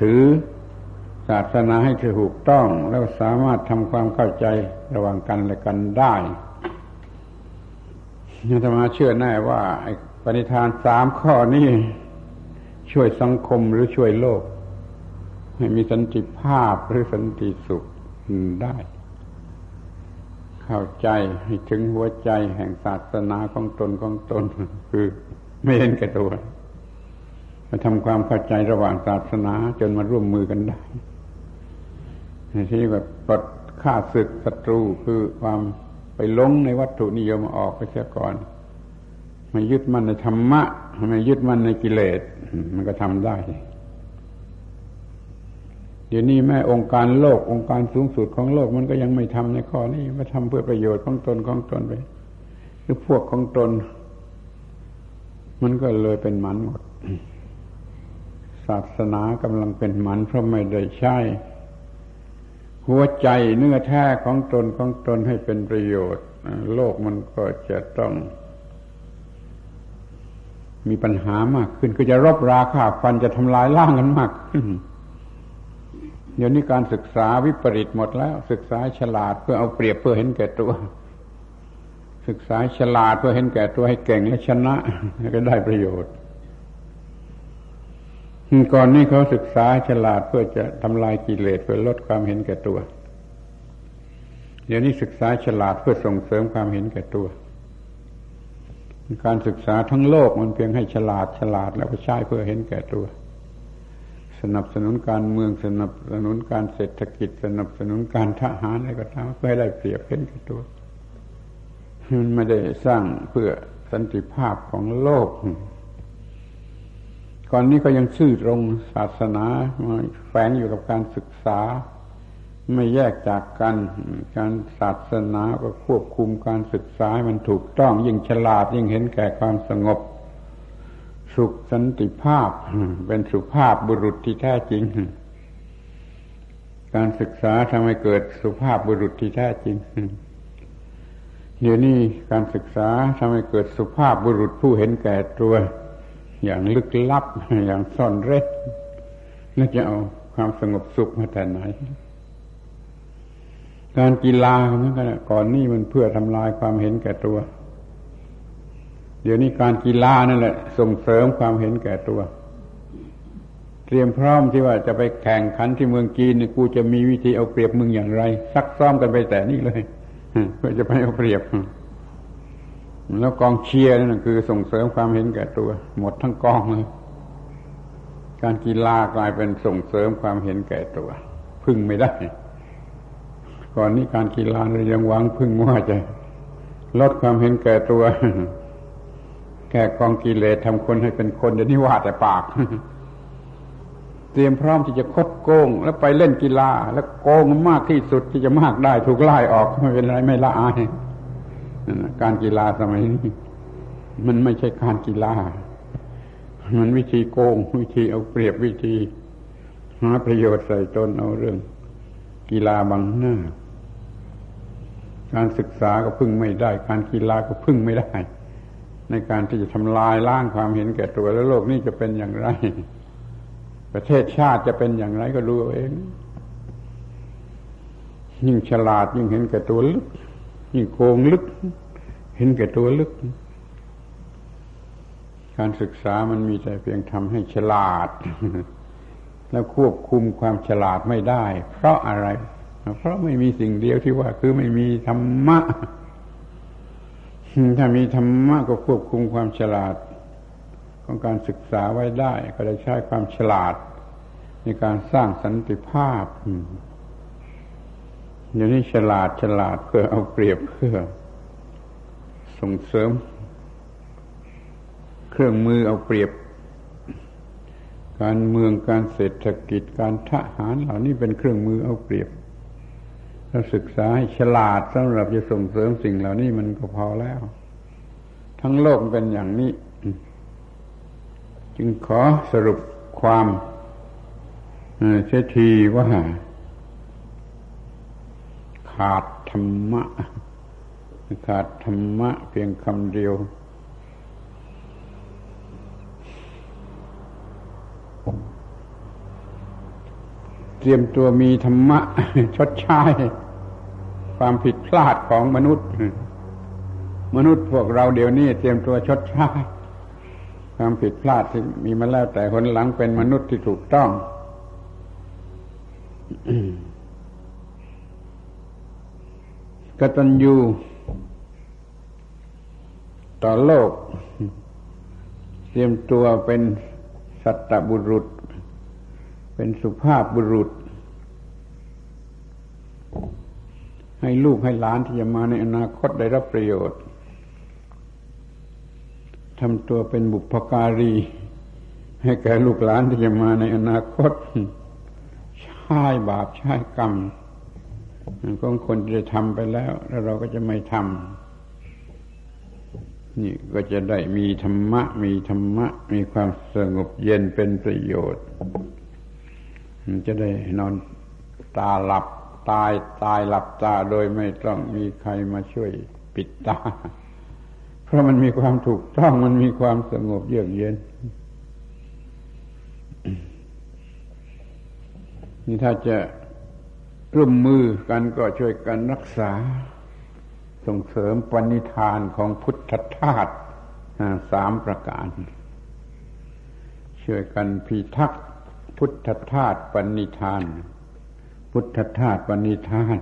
ถือศาสนาให้ถูกต้อง แล้วสามารถทำความเข้าใจระหว่างกันและกันได้อาตมาเชื่อแน่ว่าปณิธานสามข้อนี้ช่วยสังคมหรือช่วยโลก ให้มีสันติภาพหรือสันติสุขได้ เข้าใจให้ถึงหัวใจแห่งศาสนาของตนของตน คือไม่เห็นแก่ตัวมาทำความเข้าใจระหว่างศาสนาจนมาร่วมมือกันได้ที่แบบปลดฆ่าศึกศัตรูคือความไปลงในวัตถุนิยมออกไปเสียก่อนมายึดมั่นในธรรมะมายึดมั่นในกิเลสมันก็ทำได้ เดี๋ยวนี้แม่องค์การโลกองค์การสูงสุดของโลกมันก็ยังไม่ทำในข้อนี้มาทำเพื่อประโยชน์ของตนของตนไปหรือพวกของตน มันก็เลยเป็นหมันหมด ศาสนากำลังเป็นหมันเพราะไม่ได้ใช้หัวใจเนื้อแท้ของตนของตนให้เป็นประโยชน์ โลกมันก็จะต้องมีปัญหามากขึ้น ก็จะรบราคาฟันจะทำลายล่างกันมากขึ้น เดี๋ยวนี้การศึกษาวิปริตหมดแล้ว ศึกษาฉลาดเพื่อเอาเปรียบเพื่อเห็นแก่ตัว ศึกษาฉลาดเพื่อเห็นแก่ตัวให้เก่งและชนะก็ได้ประโยชน์ก่อนนี้เขาศึกษาฉลาดเพื่อจะทำลายกิเลสเพื่อลดความเห็นแก่ตัว เดี๋ยวนี้ศึกษาฉลาดเพื่อส่งเสริมความเห็นแก่ตัว การศึกษาทั้งโลกมันเพียงให้ฉลาดฉลาดแล้วก็ใช้เพื่อเห็นแก่ตัว สนับสนุนการเมืองสนับสนุนการเศรษฐกิจ สนับสนุนการทหารอะไรก็ตามเพื่อให้ได้เปรียบเห็นแก่ตัวมันไม่ได้สร้างเพื่อสันติภาพของโลก ก่อนนี้ก็ยังซื่อตรงศาสนาแฝงอยู่กับการศึกษา ไม่แยกจากกัน การศาสนาก็ควบคุมการศึกษาให้มันถูกต้องยิ่งฉลาดยิ่งเห็นแก่ความสงบ สุขสันติภาพ เป็นสุภาพบุรุษที่แท้จริง การศึกษาทำให้เกิดสุภาพบุรุษที่แท้จริงเดี๋ยวนี้การศึกษาทำให้เกิดสุภาพบุรุษผู้เห็นแก่ตัว อย่างลึกลับอย่างซ่อนเร้นแล้วจะเอาความสงบสุขมาแต่ไหน การกีฬาเหมือนกันก่อนนี่มันเพื่อทำลายความเห็นแก่ตัว เดี๋ยวนี้การกีฬานั่นแหละส่งเสริมความเห็นแก่ตัว เตรียมพร้อมที่ว่าจะไปแข่งขันที่เมืองจีนกูจะมีวิธีเอาเปรียบมึงอย่างไร ซักซ้อมกันไปแต่นี่เลยเพื่อจะไปเอาเปรียบ แล้วกองเชียร์นั่นคือส่งเสริมความเห็นแก่ตัว หมดทั้งกองเลยการกีฬากลายเป็นส่งเสริมความเห็นแก่ตัว พึ่งไม่ได้ ก่อนนี้การกีฬาเรายังหวังพึ่งว่าจะลดความเห็นแก่ตัว แก่กองกิเลสทำคนให้เป็นคนเดี๋ยวนี้ว่าแต่ปาก เตรียมพร้อมที่จะคดโกง แล้วไปเล่นกีฬา แล้วโกงมากที่สุดที่จะมากได้ถูกไล่ออกไม่เป็นไรไม่ละอายการกีฬาสมัยนี้มันไม่ใช่การกีฬา มันวิธีโกง วิธีเอาเปรียบวิธีหาประโยชน์ใส่ตนเอาเรื่อง กีฬาบังหน้า การศึกษาก็พึ่งไม่ได้ การกีฬาก็พึ่งไม่ได้ ในการที่จะทำลายล้างความเห็นแก่ตัวแล้วโลกนี้จะเป็นอย่างไร ประเทศชาติจะเป็นอย่างไรก็รู้เอง ยิ่งฉลาดยิ่งเห็นแก่ตัวลึก ยิ่งโกงลึก เห็นแก่ตัวลึก การศึกษามันมีแต่เพียงทำให้ฉลาด แล้วควบคุมความฉลาดไม่ได้ เพราะอะไร เพราะไม่มีสิ่งเดียวที่ว่าคือไม่มีธรรมะ ถ้ามีธรรมะก็ควบคุมความฉลาด ของการศึกษาไว้ได้ ก็ได้ใช้ความฉลาด ในการสร้างสันติภาพอย่างนี้ฉลาดฉลาดเพื่อเอาเปรียบเพื่อ ส่งเสริม เครื่องมือเอาเปรียบ การเมืองการเศรษฐกิจการทหารเหล่านี้เป็นเครื่องมือเอาเปรียบ เราศึกษาให้ฉลาดสำหรับจะส่งเสริมสิ่งเหล่านี้มันก็พอแล้ว ทั้งโลกเป็นอย่างนี้ จึงขอสรุปความเสียทีว่า ขาดธรรมะ ขาดธรรมะเพียงคำเดียว เตรียมตัวมีธรรมะ ชดใช้ความผิดพลาดของมนุษย์ มนุษย์พวกเราเดี๋ยวนี้เตรียมตัวชดใช้ความผิดพลาดที่มีมาแล้วแต่คนหลังเป็นมนุษย์ที่ถูกต้องกตัญญูต่อโลก เตรียมตัวเป็นสัตบุรุษ เป็นสุภาพบุรุษ ให้ลูกให้หลานที่จะมาในอนาคตได้รับประโยชน์ทำตัวเป็นบุพการี ให้แก่ลูกหลานที่จะมาในอนาคต ใช่บาปใช่กรรมก็คนจะทำไปแล้ว แล้วเราก็จะไม่ทำนี่ก็จะได้มีธรรมะ มีธรรมะ มีความสงบเย็นเป็นประโยชน์ จะได้นอนตาหลับตายตายหลับตาโดยไม่ต้องมีใครมาช่วยปิดตา เพราะมันมีความถูกต้องมันมีความสงบเยือกเย็นนี่ถ้าจะร่วมมือกันก็ช่วยกันรักษา ส่งเสริมปณิธานของพุทธทาสสามประการ ช่วยกันพิทักษ์ พุทธทาสปณิธาน พุทธทาสปณิธาน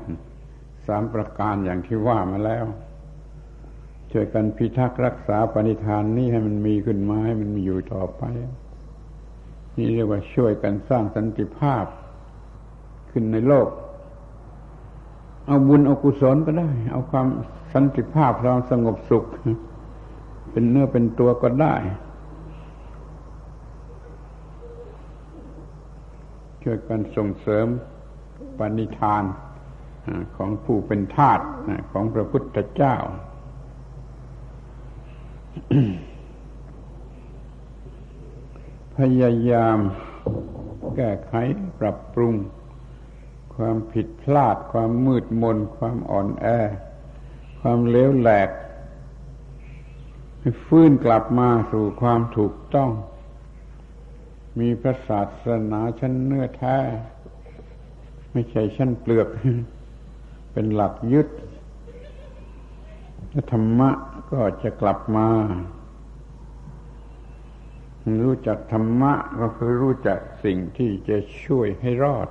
สามประการอย่างที่ว่ามาแล้ว ช่วยกันพิทักษ์รักษาปณิธานนี้ให้มันมีขึ้นมาให้มันมีอยู่ต่อไป นี่เรียกว่าช่วยกันสร้างสันติภาพ ขึ้นในโลก เอาบุญเอากุศลก็ได้ เอาความสันติภาพความสงบสุข เป็นเนื้อเป็นตัวก็ได้ ช่วยกันส่งเสริมปณิธานของผู้เป็นทาสของพระพุทธเจ้า พยายามแก้ไขปรับปรุง ความผิดพลาด ความมืดมน ความอ่อนแอ ความเลวแหลกให้ฟื้นกลับมาสู่ความถูกต้อง มีพระศาสนาชั้นเนื้อแท้ ไม่ใช่ชั้นเปลือก เป็นหลักยึดธรรมะก็จะกลับมา รู้จักธรรมะก็คือรู้จักสิ่งที่จะช่วยให้รอด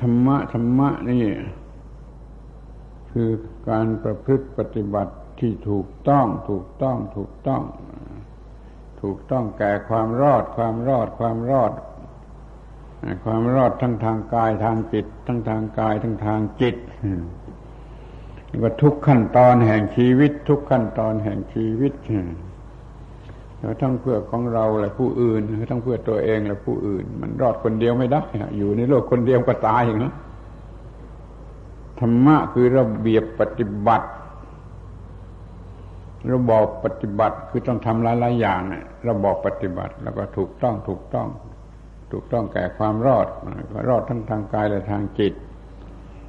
ธรรมะธรรมะนี่คือการประพฤติปฏิบัติที่ถูกต้อง ถูกต้อง ถูกต้อง ถูกต้องแก่ความรอด ความรอด ความรอด ความรอดทั้งทางกายทางจิต ทั้งทางกายทั้งทางจิตว่าทุกขั้นตอนแห่งชีวิต ทุกขั้นตอนแห่งชีวิตแล้วทั้งเพื่อของเราและผู้อื่นทั้งเพื่อตัวเองและผู้อื่น มันรอดคนเดียวไม่ได้อยู่ในโลกคนเดียวก็ตายอย่างนี้ธรรมะคือระเบียบปฏิบัติ ระบอบปฏิบัติคือต้องทำหลายๆอย่างระบอบปฏิบัติ แล้วก็ถูกต้องถูกต้อง ถูกต้องแก่ความรอดก็รอดทั้งทางกายและทางจิต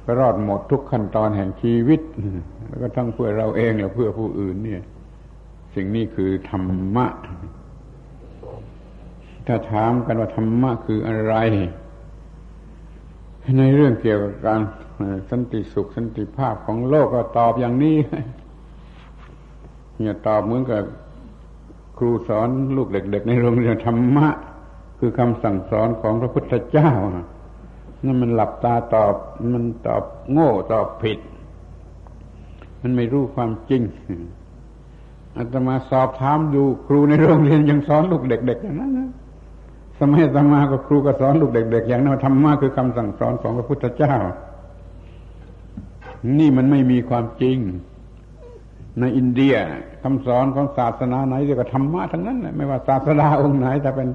ก็รอดหมดทุกขั้นตอนแห่งชีวิต แล้วก็ทั้งเพื่อเราเองและเพื่อผู้อื่นเนี่ย สิ่งนี้คือธรรมะ ถ้าถามกันว่าธรรมะคืออะไร ในเรื่องเกี่ยวกับการสันติสุขสันติภาพของโลกก็ตอบอย่างนี้ เนี่ยตอบเหมือนกับครูสอนลูกเด็ก ๆ ในโรงเรียนธรรมะ คือคำสั่งสอนของพระพุทธเจ้านั่นมันหลับตาตอบ มันตอบโง่ตอบผิด มันไม่รู้ความจริงอาตมาสอบถามดูครูในโรงเรียนยังสอนลูกเด็ก ๆ อย่างนั้นนะสมัยอาตมาก็ครูก็สอนลูกเด็ก ๆ อย่างนั้นธรรมะคือคำสั่งสอนของพระพุทธเจ้า นี่มันไม่มีความจริง ในอินเดียคำสอนของศาสนาไหนเรียกว่าธรรมะทั้งนั้นไม่ว่าศาสดาองค์ไหนแต่เป็น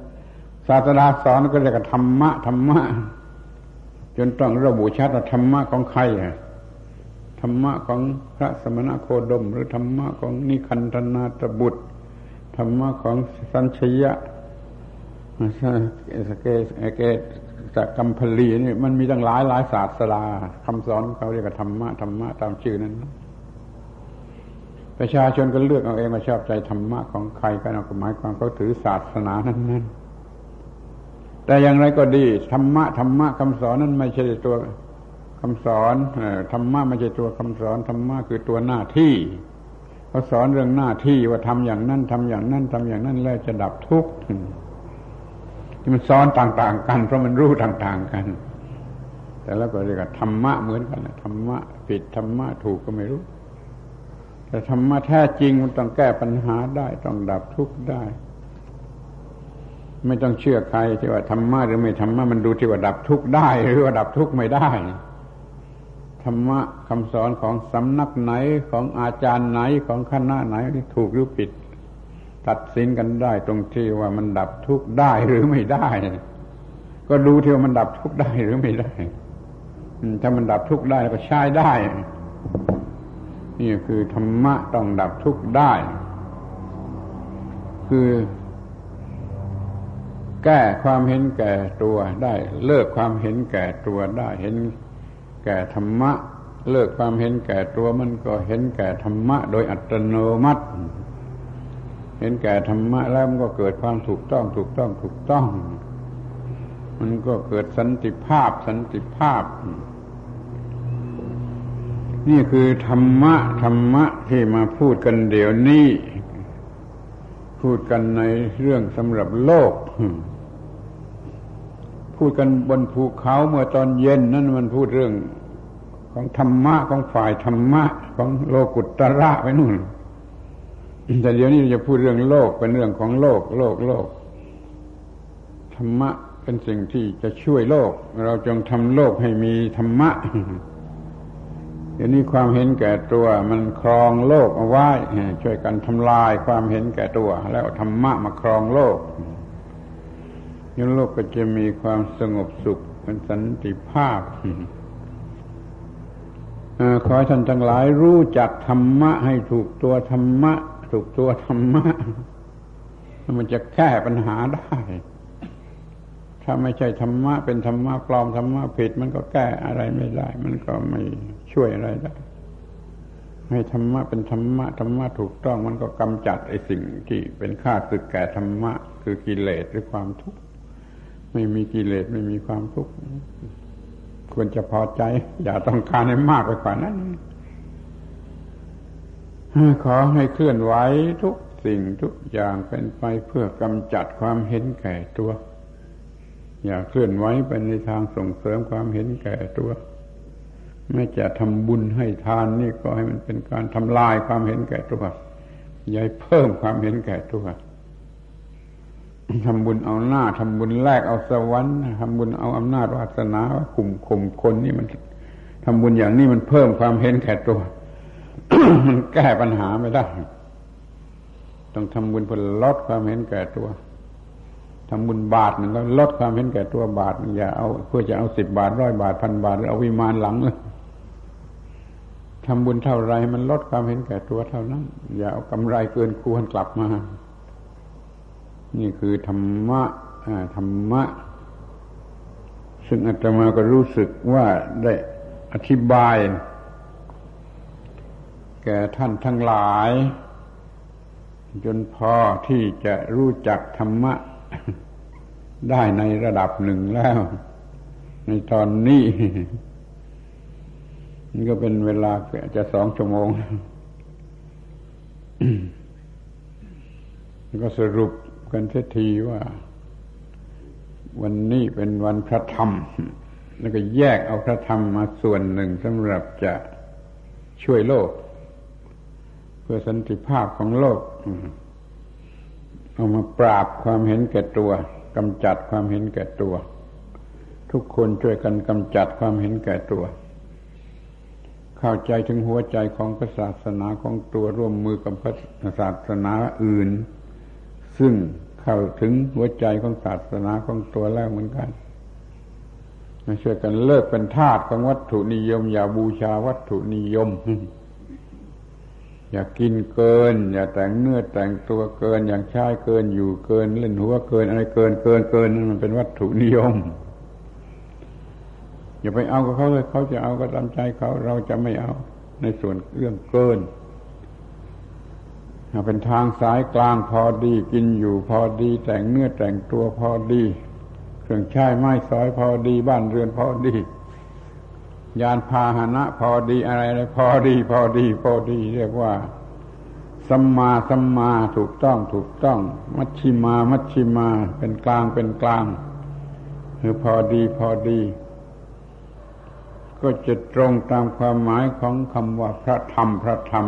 ศาสดาสอนก็เรียกว่าธรรมะธรรมะ จนต้องระบุชัดว่าธรรมะของใครธรรมะของพระสมณโคดม หรือธรรมะของนิคันธนาตบุตรธรรมะของสัญชยะสเกเกสกัมพลีนี่มันมีตั้งหลายหลายศาสลาคำสอนเขาเรียกว่าธรรมะธรรมะตามชื่อนั้น ประชาชนก็เลือกเอาเองมาชอบใจธรรมะของใครกันเอาหมายความเขาถือศาสนานั้นๆแต่อย่างไรก็ดีธรรมะธรรมะคำสอนนั้นไม่ใช่ตัวคำสอนธรรมะไม่ใช่ตัวคำสอนธรรมะคือตัวหน้าที่เขาสอนเรื่องหน้าที่ว่าทำอย่างนั้นทำอย่างนั้นทำอย่างนั้นแล้วจะดับทุกข์ที่มันซ้อนต่าง ๆ กัน เพราะมันรู้ต่าง ๆ กัน แต่แล้วก็เรียกว่าธรรมะเหมือนกันธรรมะผิดธรรมะถูกก็ไม่รู้ แต่ธรรมะแท้จริงมันต้องแก้ปัญหาได้ ต้องดับทุกข์ได้ ไม่ต้องเชื่อใครที่ว่าธรรมะหรือไม่ธรรมะมันดูที่ว่าดับทุกข์ได้ หรือว่าดับทุกข์ไม่ได้ธรรมะคำสอนของสำนักไหนของอาจารย์ไหนของคณะไหนที่ถูกหรือผิด ตัดสินกันได้ตรงที่ว่ามันดับทุกข์ได้หรือไม่ได้ ก็ดูที่ว่ามันดับทุกข์ได้หรือไม่ได้ถ้ามันดับทุกข์ได้ก็ใช้ได้ นี่คือธรรมะต้องดับทุกข์ได้ คือ แก้ความเห็นแก่ตัวได้ เลิกความเห็นแก่ตัวได้ เห็นแก่ธรรมะ เลิกความเห็นแก่ตัวมันก็เห็นแก่ธรรมะ โดยอัตโนมัติ เห็นแก่ธรรมะแล้วมันก็เกิดความถูกต้องถูกต้องถูกต้อง มันก็เกิดสันติภาพสันติภาพ นี่คือธรรมะธรรมะที่มาพูดกันเดี๋ยวนี้ พูดกันในเรื่องสำหรับโลก พูดกันบนภูเขาเมื่อตอนเย็นนั่นมันพูดเรื่องของธรรมะของฝ่ายธรรมะ ของโลกุตตระไปนู่น แต่เดี๋ยวนี้เราจะพูดเรื่องโลกเป็นเรื่องของโลก โลกโลก ธรรมะเป็นสิ่งที่จะช่วยโลก เราจงทำโลกให้มีธรรมะ เดี๋ยวนี้ความเห็นแก่ตัว มันครองโลกเอาไว้ช่วยกันทำลายความเห็นแก่ตัว แล้วธรรมะมาครองโลกยโลกก็จะมีความสงบสุขเป็นสันติภาพขอให้ท่านทั้งหลายรู้จักธรรมะ ให้ถูกตัวธรรมะ ถูกตัวธรรมะ มันจะแก้ปัญหาได้ ถ้าไม่ใช่ธรรมะ เป็นธรรมะปลอมธรรมะผิด มันก็แก้อะไรไม่ได้ มันก็ไม่ ช่วยอะไรได้ให้ธรรมะเป็นธรรมะธรรมะถูกต้องมันก็กำจัดไอ้สิ่งที่เป็นค่าศึกแก่ธรรมะ คือกิเลสหรือความทุกข์ไม่มีกิเลสไม่มีความทุกข์ควรจะพอใจ อย่าต้องการให้มากไปกว่านั้นขอให้เคลื่อนไหวทุกสิ่งทุกอย่างเป็นไปเพื่อกำจัดความเห็นแก่ตัว อย่าเคลื่อนไหวไปในทางส่งเสริมความเห็นแก่ตัว ไม่จะทำบุญให้ทานนี่ก็ให้มันเป็นการทำลายความเห็นแก่ตัวอย่าเพิ่มความเห็นแก่ตัวทำบุญเอาหน้าทำบุญแลกเอาสวรรค์ทำบุญเอาอำนาจวาสนาข่มข่มคนนี่มันทำบุญอย่างนี้มันเพิ่มความเห็นแก่ตัวมันแก้ปัญหาไม่ได้ ต้องทำบุญเพื่อลดความเห็นแก่ตัวทำบุญบาทหนึ่งก็ลดความเห็นแก่ตัวบาทอย่าเอาเพื่อจะเอาสิบบาทร้อยบาทพันบาทหรือเอาวิมานหลังเลย ทำบุญเท่าไรมันลดความเห็นแก่ตัวเท่านั้น อย่าเอากำไรเกินควรกลับมา นี่คือธรรมะธรรมะ ซึ่งอาตมาก็รู้สึกว่าได้อธิบาย แก่ท่านทั้งหลาย จนพอที่จะรู้จักธรรมะ ได้ในระดับหนึ่งแล้ว ในตอนนี้ นี่ก็เป็นเวลาจะสองชั่วโมง ก็สรุปกันเสียทีว่า วันนี้เป็นวันพระธรรม แล้วก็แยกเอาพระธรรมมาส่วนหนึ่งสำหรับจะช่วยโลก เพื่อสันติภาพของโลก เอามาปราบความเห็นแก่ตัวกำจัดความเห็นแก่ตัว ทุกคนช่วยกันกำจัดความเห็นแก่ตัว เข้าใจถึงหัวใจของศาสนาของตัวร่วมมือกับศาสนาอื่น ซึ่งเข้าถึงหัวใจของศาสนาของตัวแล้วเหมือนกันช่วยกันเลิกเป็นทาสของวัตถุนิยม อย่าบูชาวัตถุนิยม อย่ากินเกิน อย่าแต่งเนื้อแต่งตัวเกิน อย่างชายเกินอยู่เกิน เล่นหัวเกินอะไรเกินเกินเกินนั่นมันเป็นวัตถุนิยม อย่าไปเอากับเขาเลยเขาจะเอาก็ตามใจเขาเราจะไม่เอาในส่วนเรื่องเกินเป็นทางสายกลางพอดี กินอยู่พอดี แต่งเนื้อแต่งตัวพอดี เครื่องใช้ไม้สอยพอดี บ้านเรือนพอดี ยานพาหนะพอดีอะไรอะไรพอดี พอดี พอดี เรียกว่าสัมมาสัมมาถูกต้องถูกต้อง มัชชิมา มัชชิมา เป็นกลางเป็นกลางคือพอดีพอดี ก็จะตรงตามความหมายของคำว่าพระธรรมพระธรรม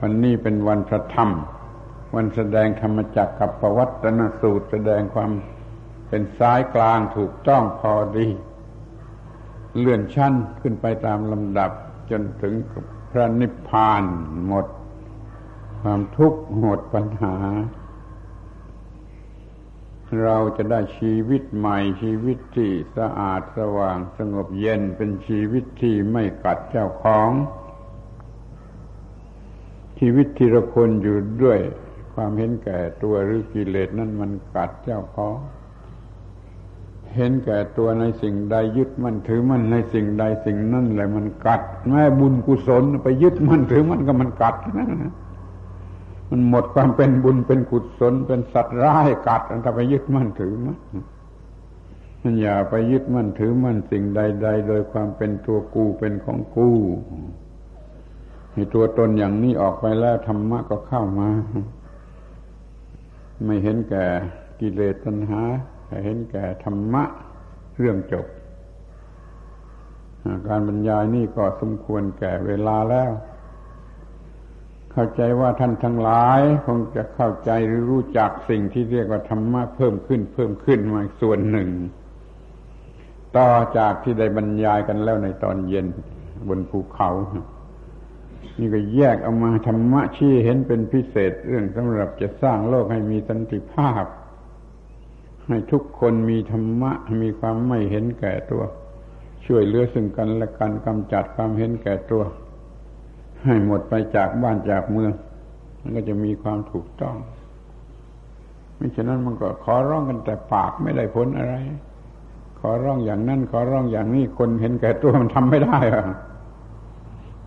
วันนี้เป็นวันพระธรรม วันแสดงธรรมจักรกับประวัตนสูตรแสดงความเป็นซ้ายกลางถูกต้องพอดี เลื่อนชั้นขึ้นไปตามลำดับจนถึงพระนิพพานหมด ความทุกข์หมดปัญหา เราจะได้ชีวิตใหม่ชีวิตที่สะอาดสว่างสงบเย็นเป็นชีวิตที่ไม่กัดเจ้าของ ชีวิตที่เราคนอยู่ด้วย ความเห็นแก่ตัวหรือกิเลสนั่นมันกัดเจ้าของ เห็นแก่ตัวในสิ่งใดยึดมั่นถือมั่นในสิ่งใดสิ่งนั้นแหละมันกัด แม่บุญกุศลไปยึดมั่นถือมั่นก็มันกัดนะ มันหมดความเป็นบุญเป็นกุศลเป็นสัตว์ร้ายกัดอันถ้าไปยึดมั่นถือมั่นมันอย่าไปยึดมั่นถือมั่นสิ่งใด ๆ โดยความเป็นตัวกูเป็นของกูมีตัวตนอย่างนี้ออกไปแล้วธรรมะก็เข้ามา ไม่เห็นแก่กิเลสตัณหาแต่เห็นแก่ธรรมะเรื่องจบ การบรรยายนี่ก็สมควรแก่เวลาแล้ว เข้าใจว่าท่านทั้งหลาย คงจะเข้าใจหรือรู้จักสิ่งที่เรียกว่าธรรมะเพิ่มขึ้นเพิ่มขึ้นมาส่วนหนึ่ง ต่อจากที่ได้บรรยายกันแล้วในตอนเย็นบนภูเขา นี่ก็แยกเอามาธรรมะชี้เห็นเป็นพิเศษเรื่องสำหรับจะสร้างโลกให้มีสันติภาพ ให้ทุกคนมีธรรมะมีความไม่เห็นแก่ตัว ช่วยเหลือซึ่งกันและกันกำจัดความเห็นแก่ตัว ให้หมดไปจากบ้านจากเมือง มันก็จะมีความถูกต้อง ไม่ฉะนั้นมันก็ขอร้องกันแต่ปากไม่ได้ผลอะไร ขอร้องอย่างนั้น ขอร้องอย่างนี้คนเห็นแก่ตัวมันทำไม่ได้อะ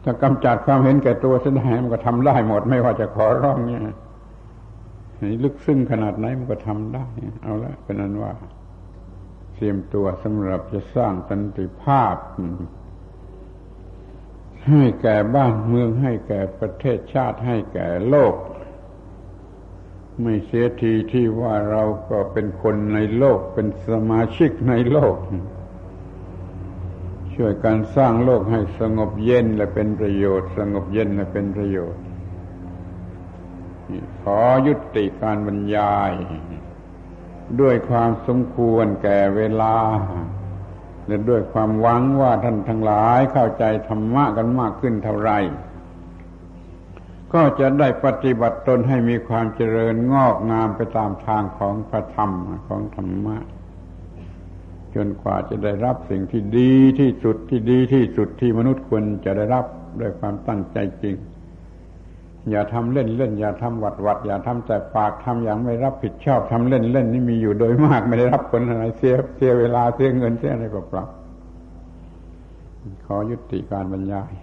ถ้ากำจัดความเห็นแก่ตัวเสียได้มันก็ทำได้หมด ไม่ว่าจะขอร้องเนี่ยลึกซึ้งขนาดไหนมันก็ทำได้ เอาละเป็นนั้นว่าเตรียมตัวสำหรับจะสร้างสันติภาพ ให้แก่บ้านเมืองให้แก่ประเทศชาติให้แก่โลก ไม่เสียทีที่ว่าเราก็เป็นคนในโลกเป็นสมาชิกในโลก ช่วยการสร้างโลกให้สงบเย็นและเป็นประโยชน์ สงบเย็นและเป็นประโยชน์ ขอยุติการบรรยาย ด้วยความสมควรแก่เวลา ด้วยความหวังว่าท่านทั้งหลายเข้าใจธรรมะกันมากขึ้นเท่าไรก็จะได้ปฏิบัติตนให้มีความเจริญงอกงามไปตามทางของพระธรรมของธรรมะ จนกว่าจะได้รับสิ่งที่ดีที่สุดที่ดีที่สุดที่มนุษย์ควรจะได้รับด้วยความตั้งใจจริง อย่าทำเล่นเล่นอย่าทำหวัดหวัดอย่าทำแต่ปากทำอย่างไม่รับผิดชอบทำเล่นเล่นนี่มีอยู่โดยมากไม่ได้รับผลอะไรเสียเสียเวลาเสียเงินเสียอะไรเปล่าขอยุติการบรรยาย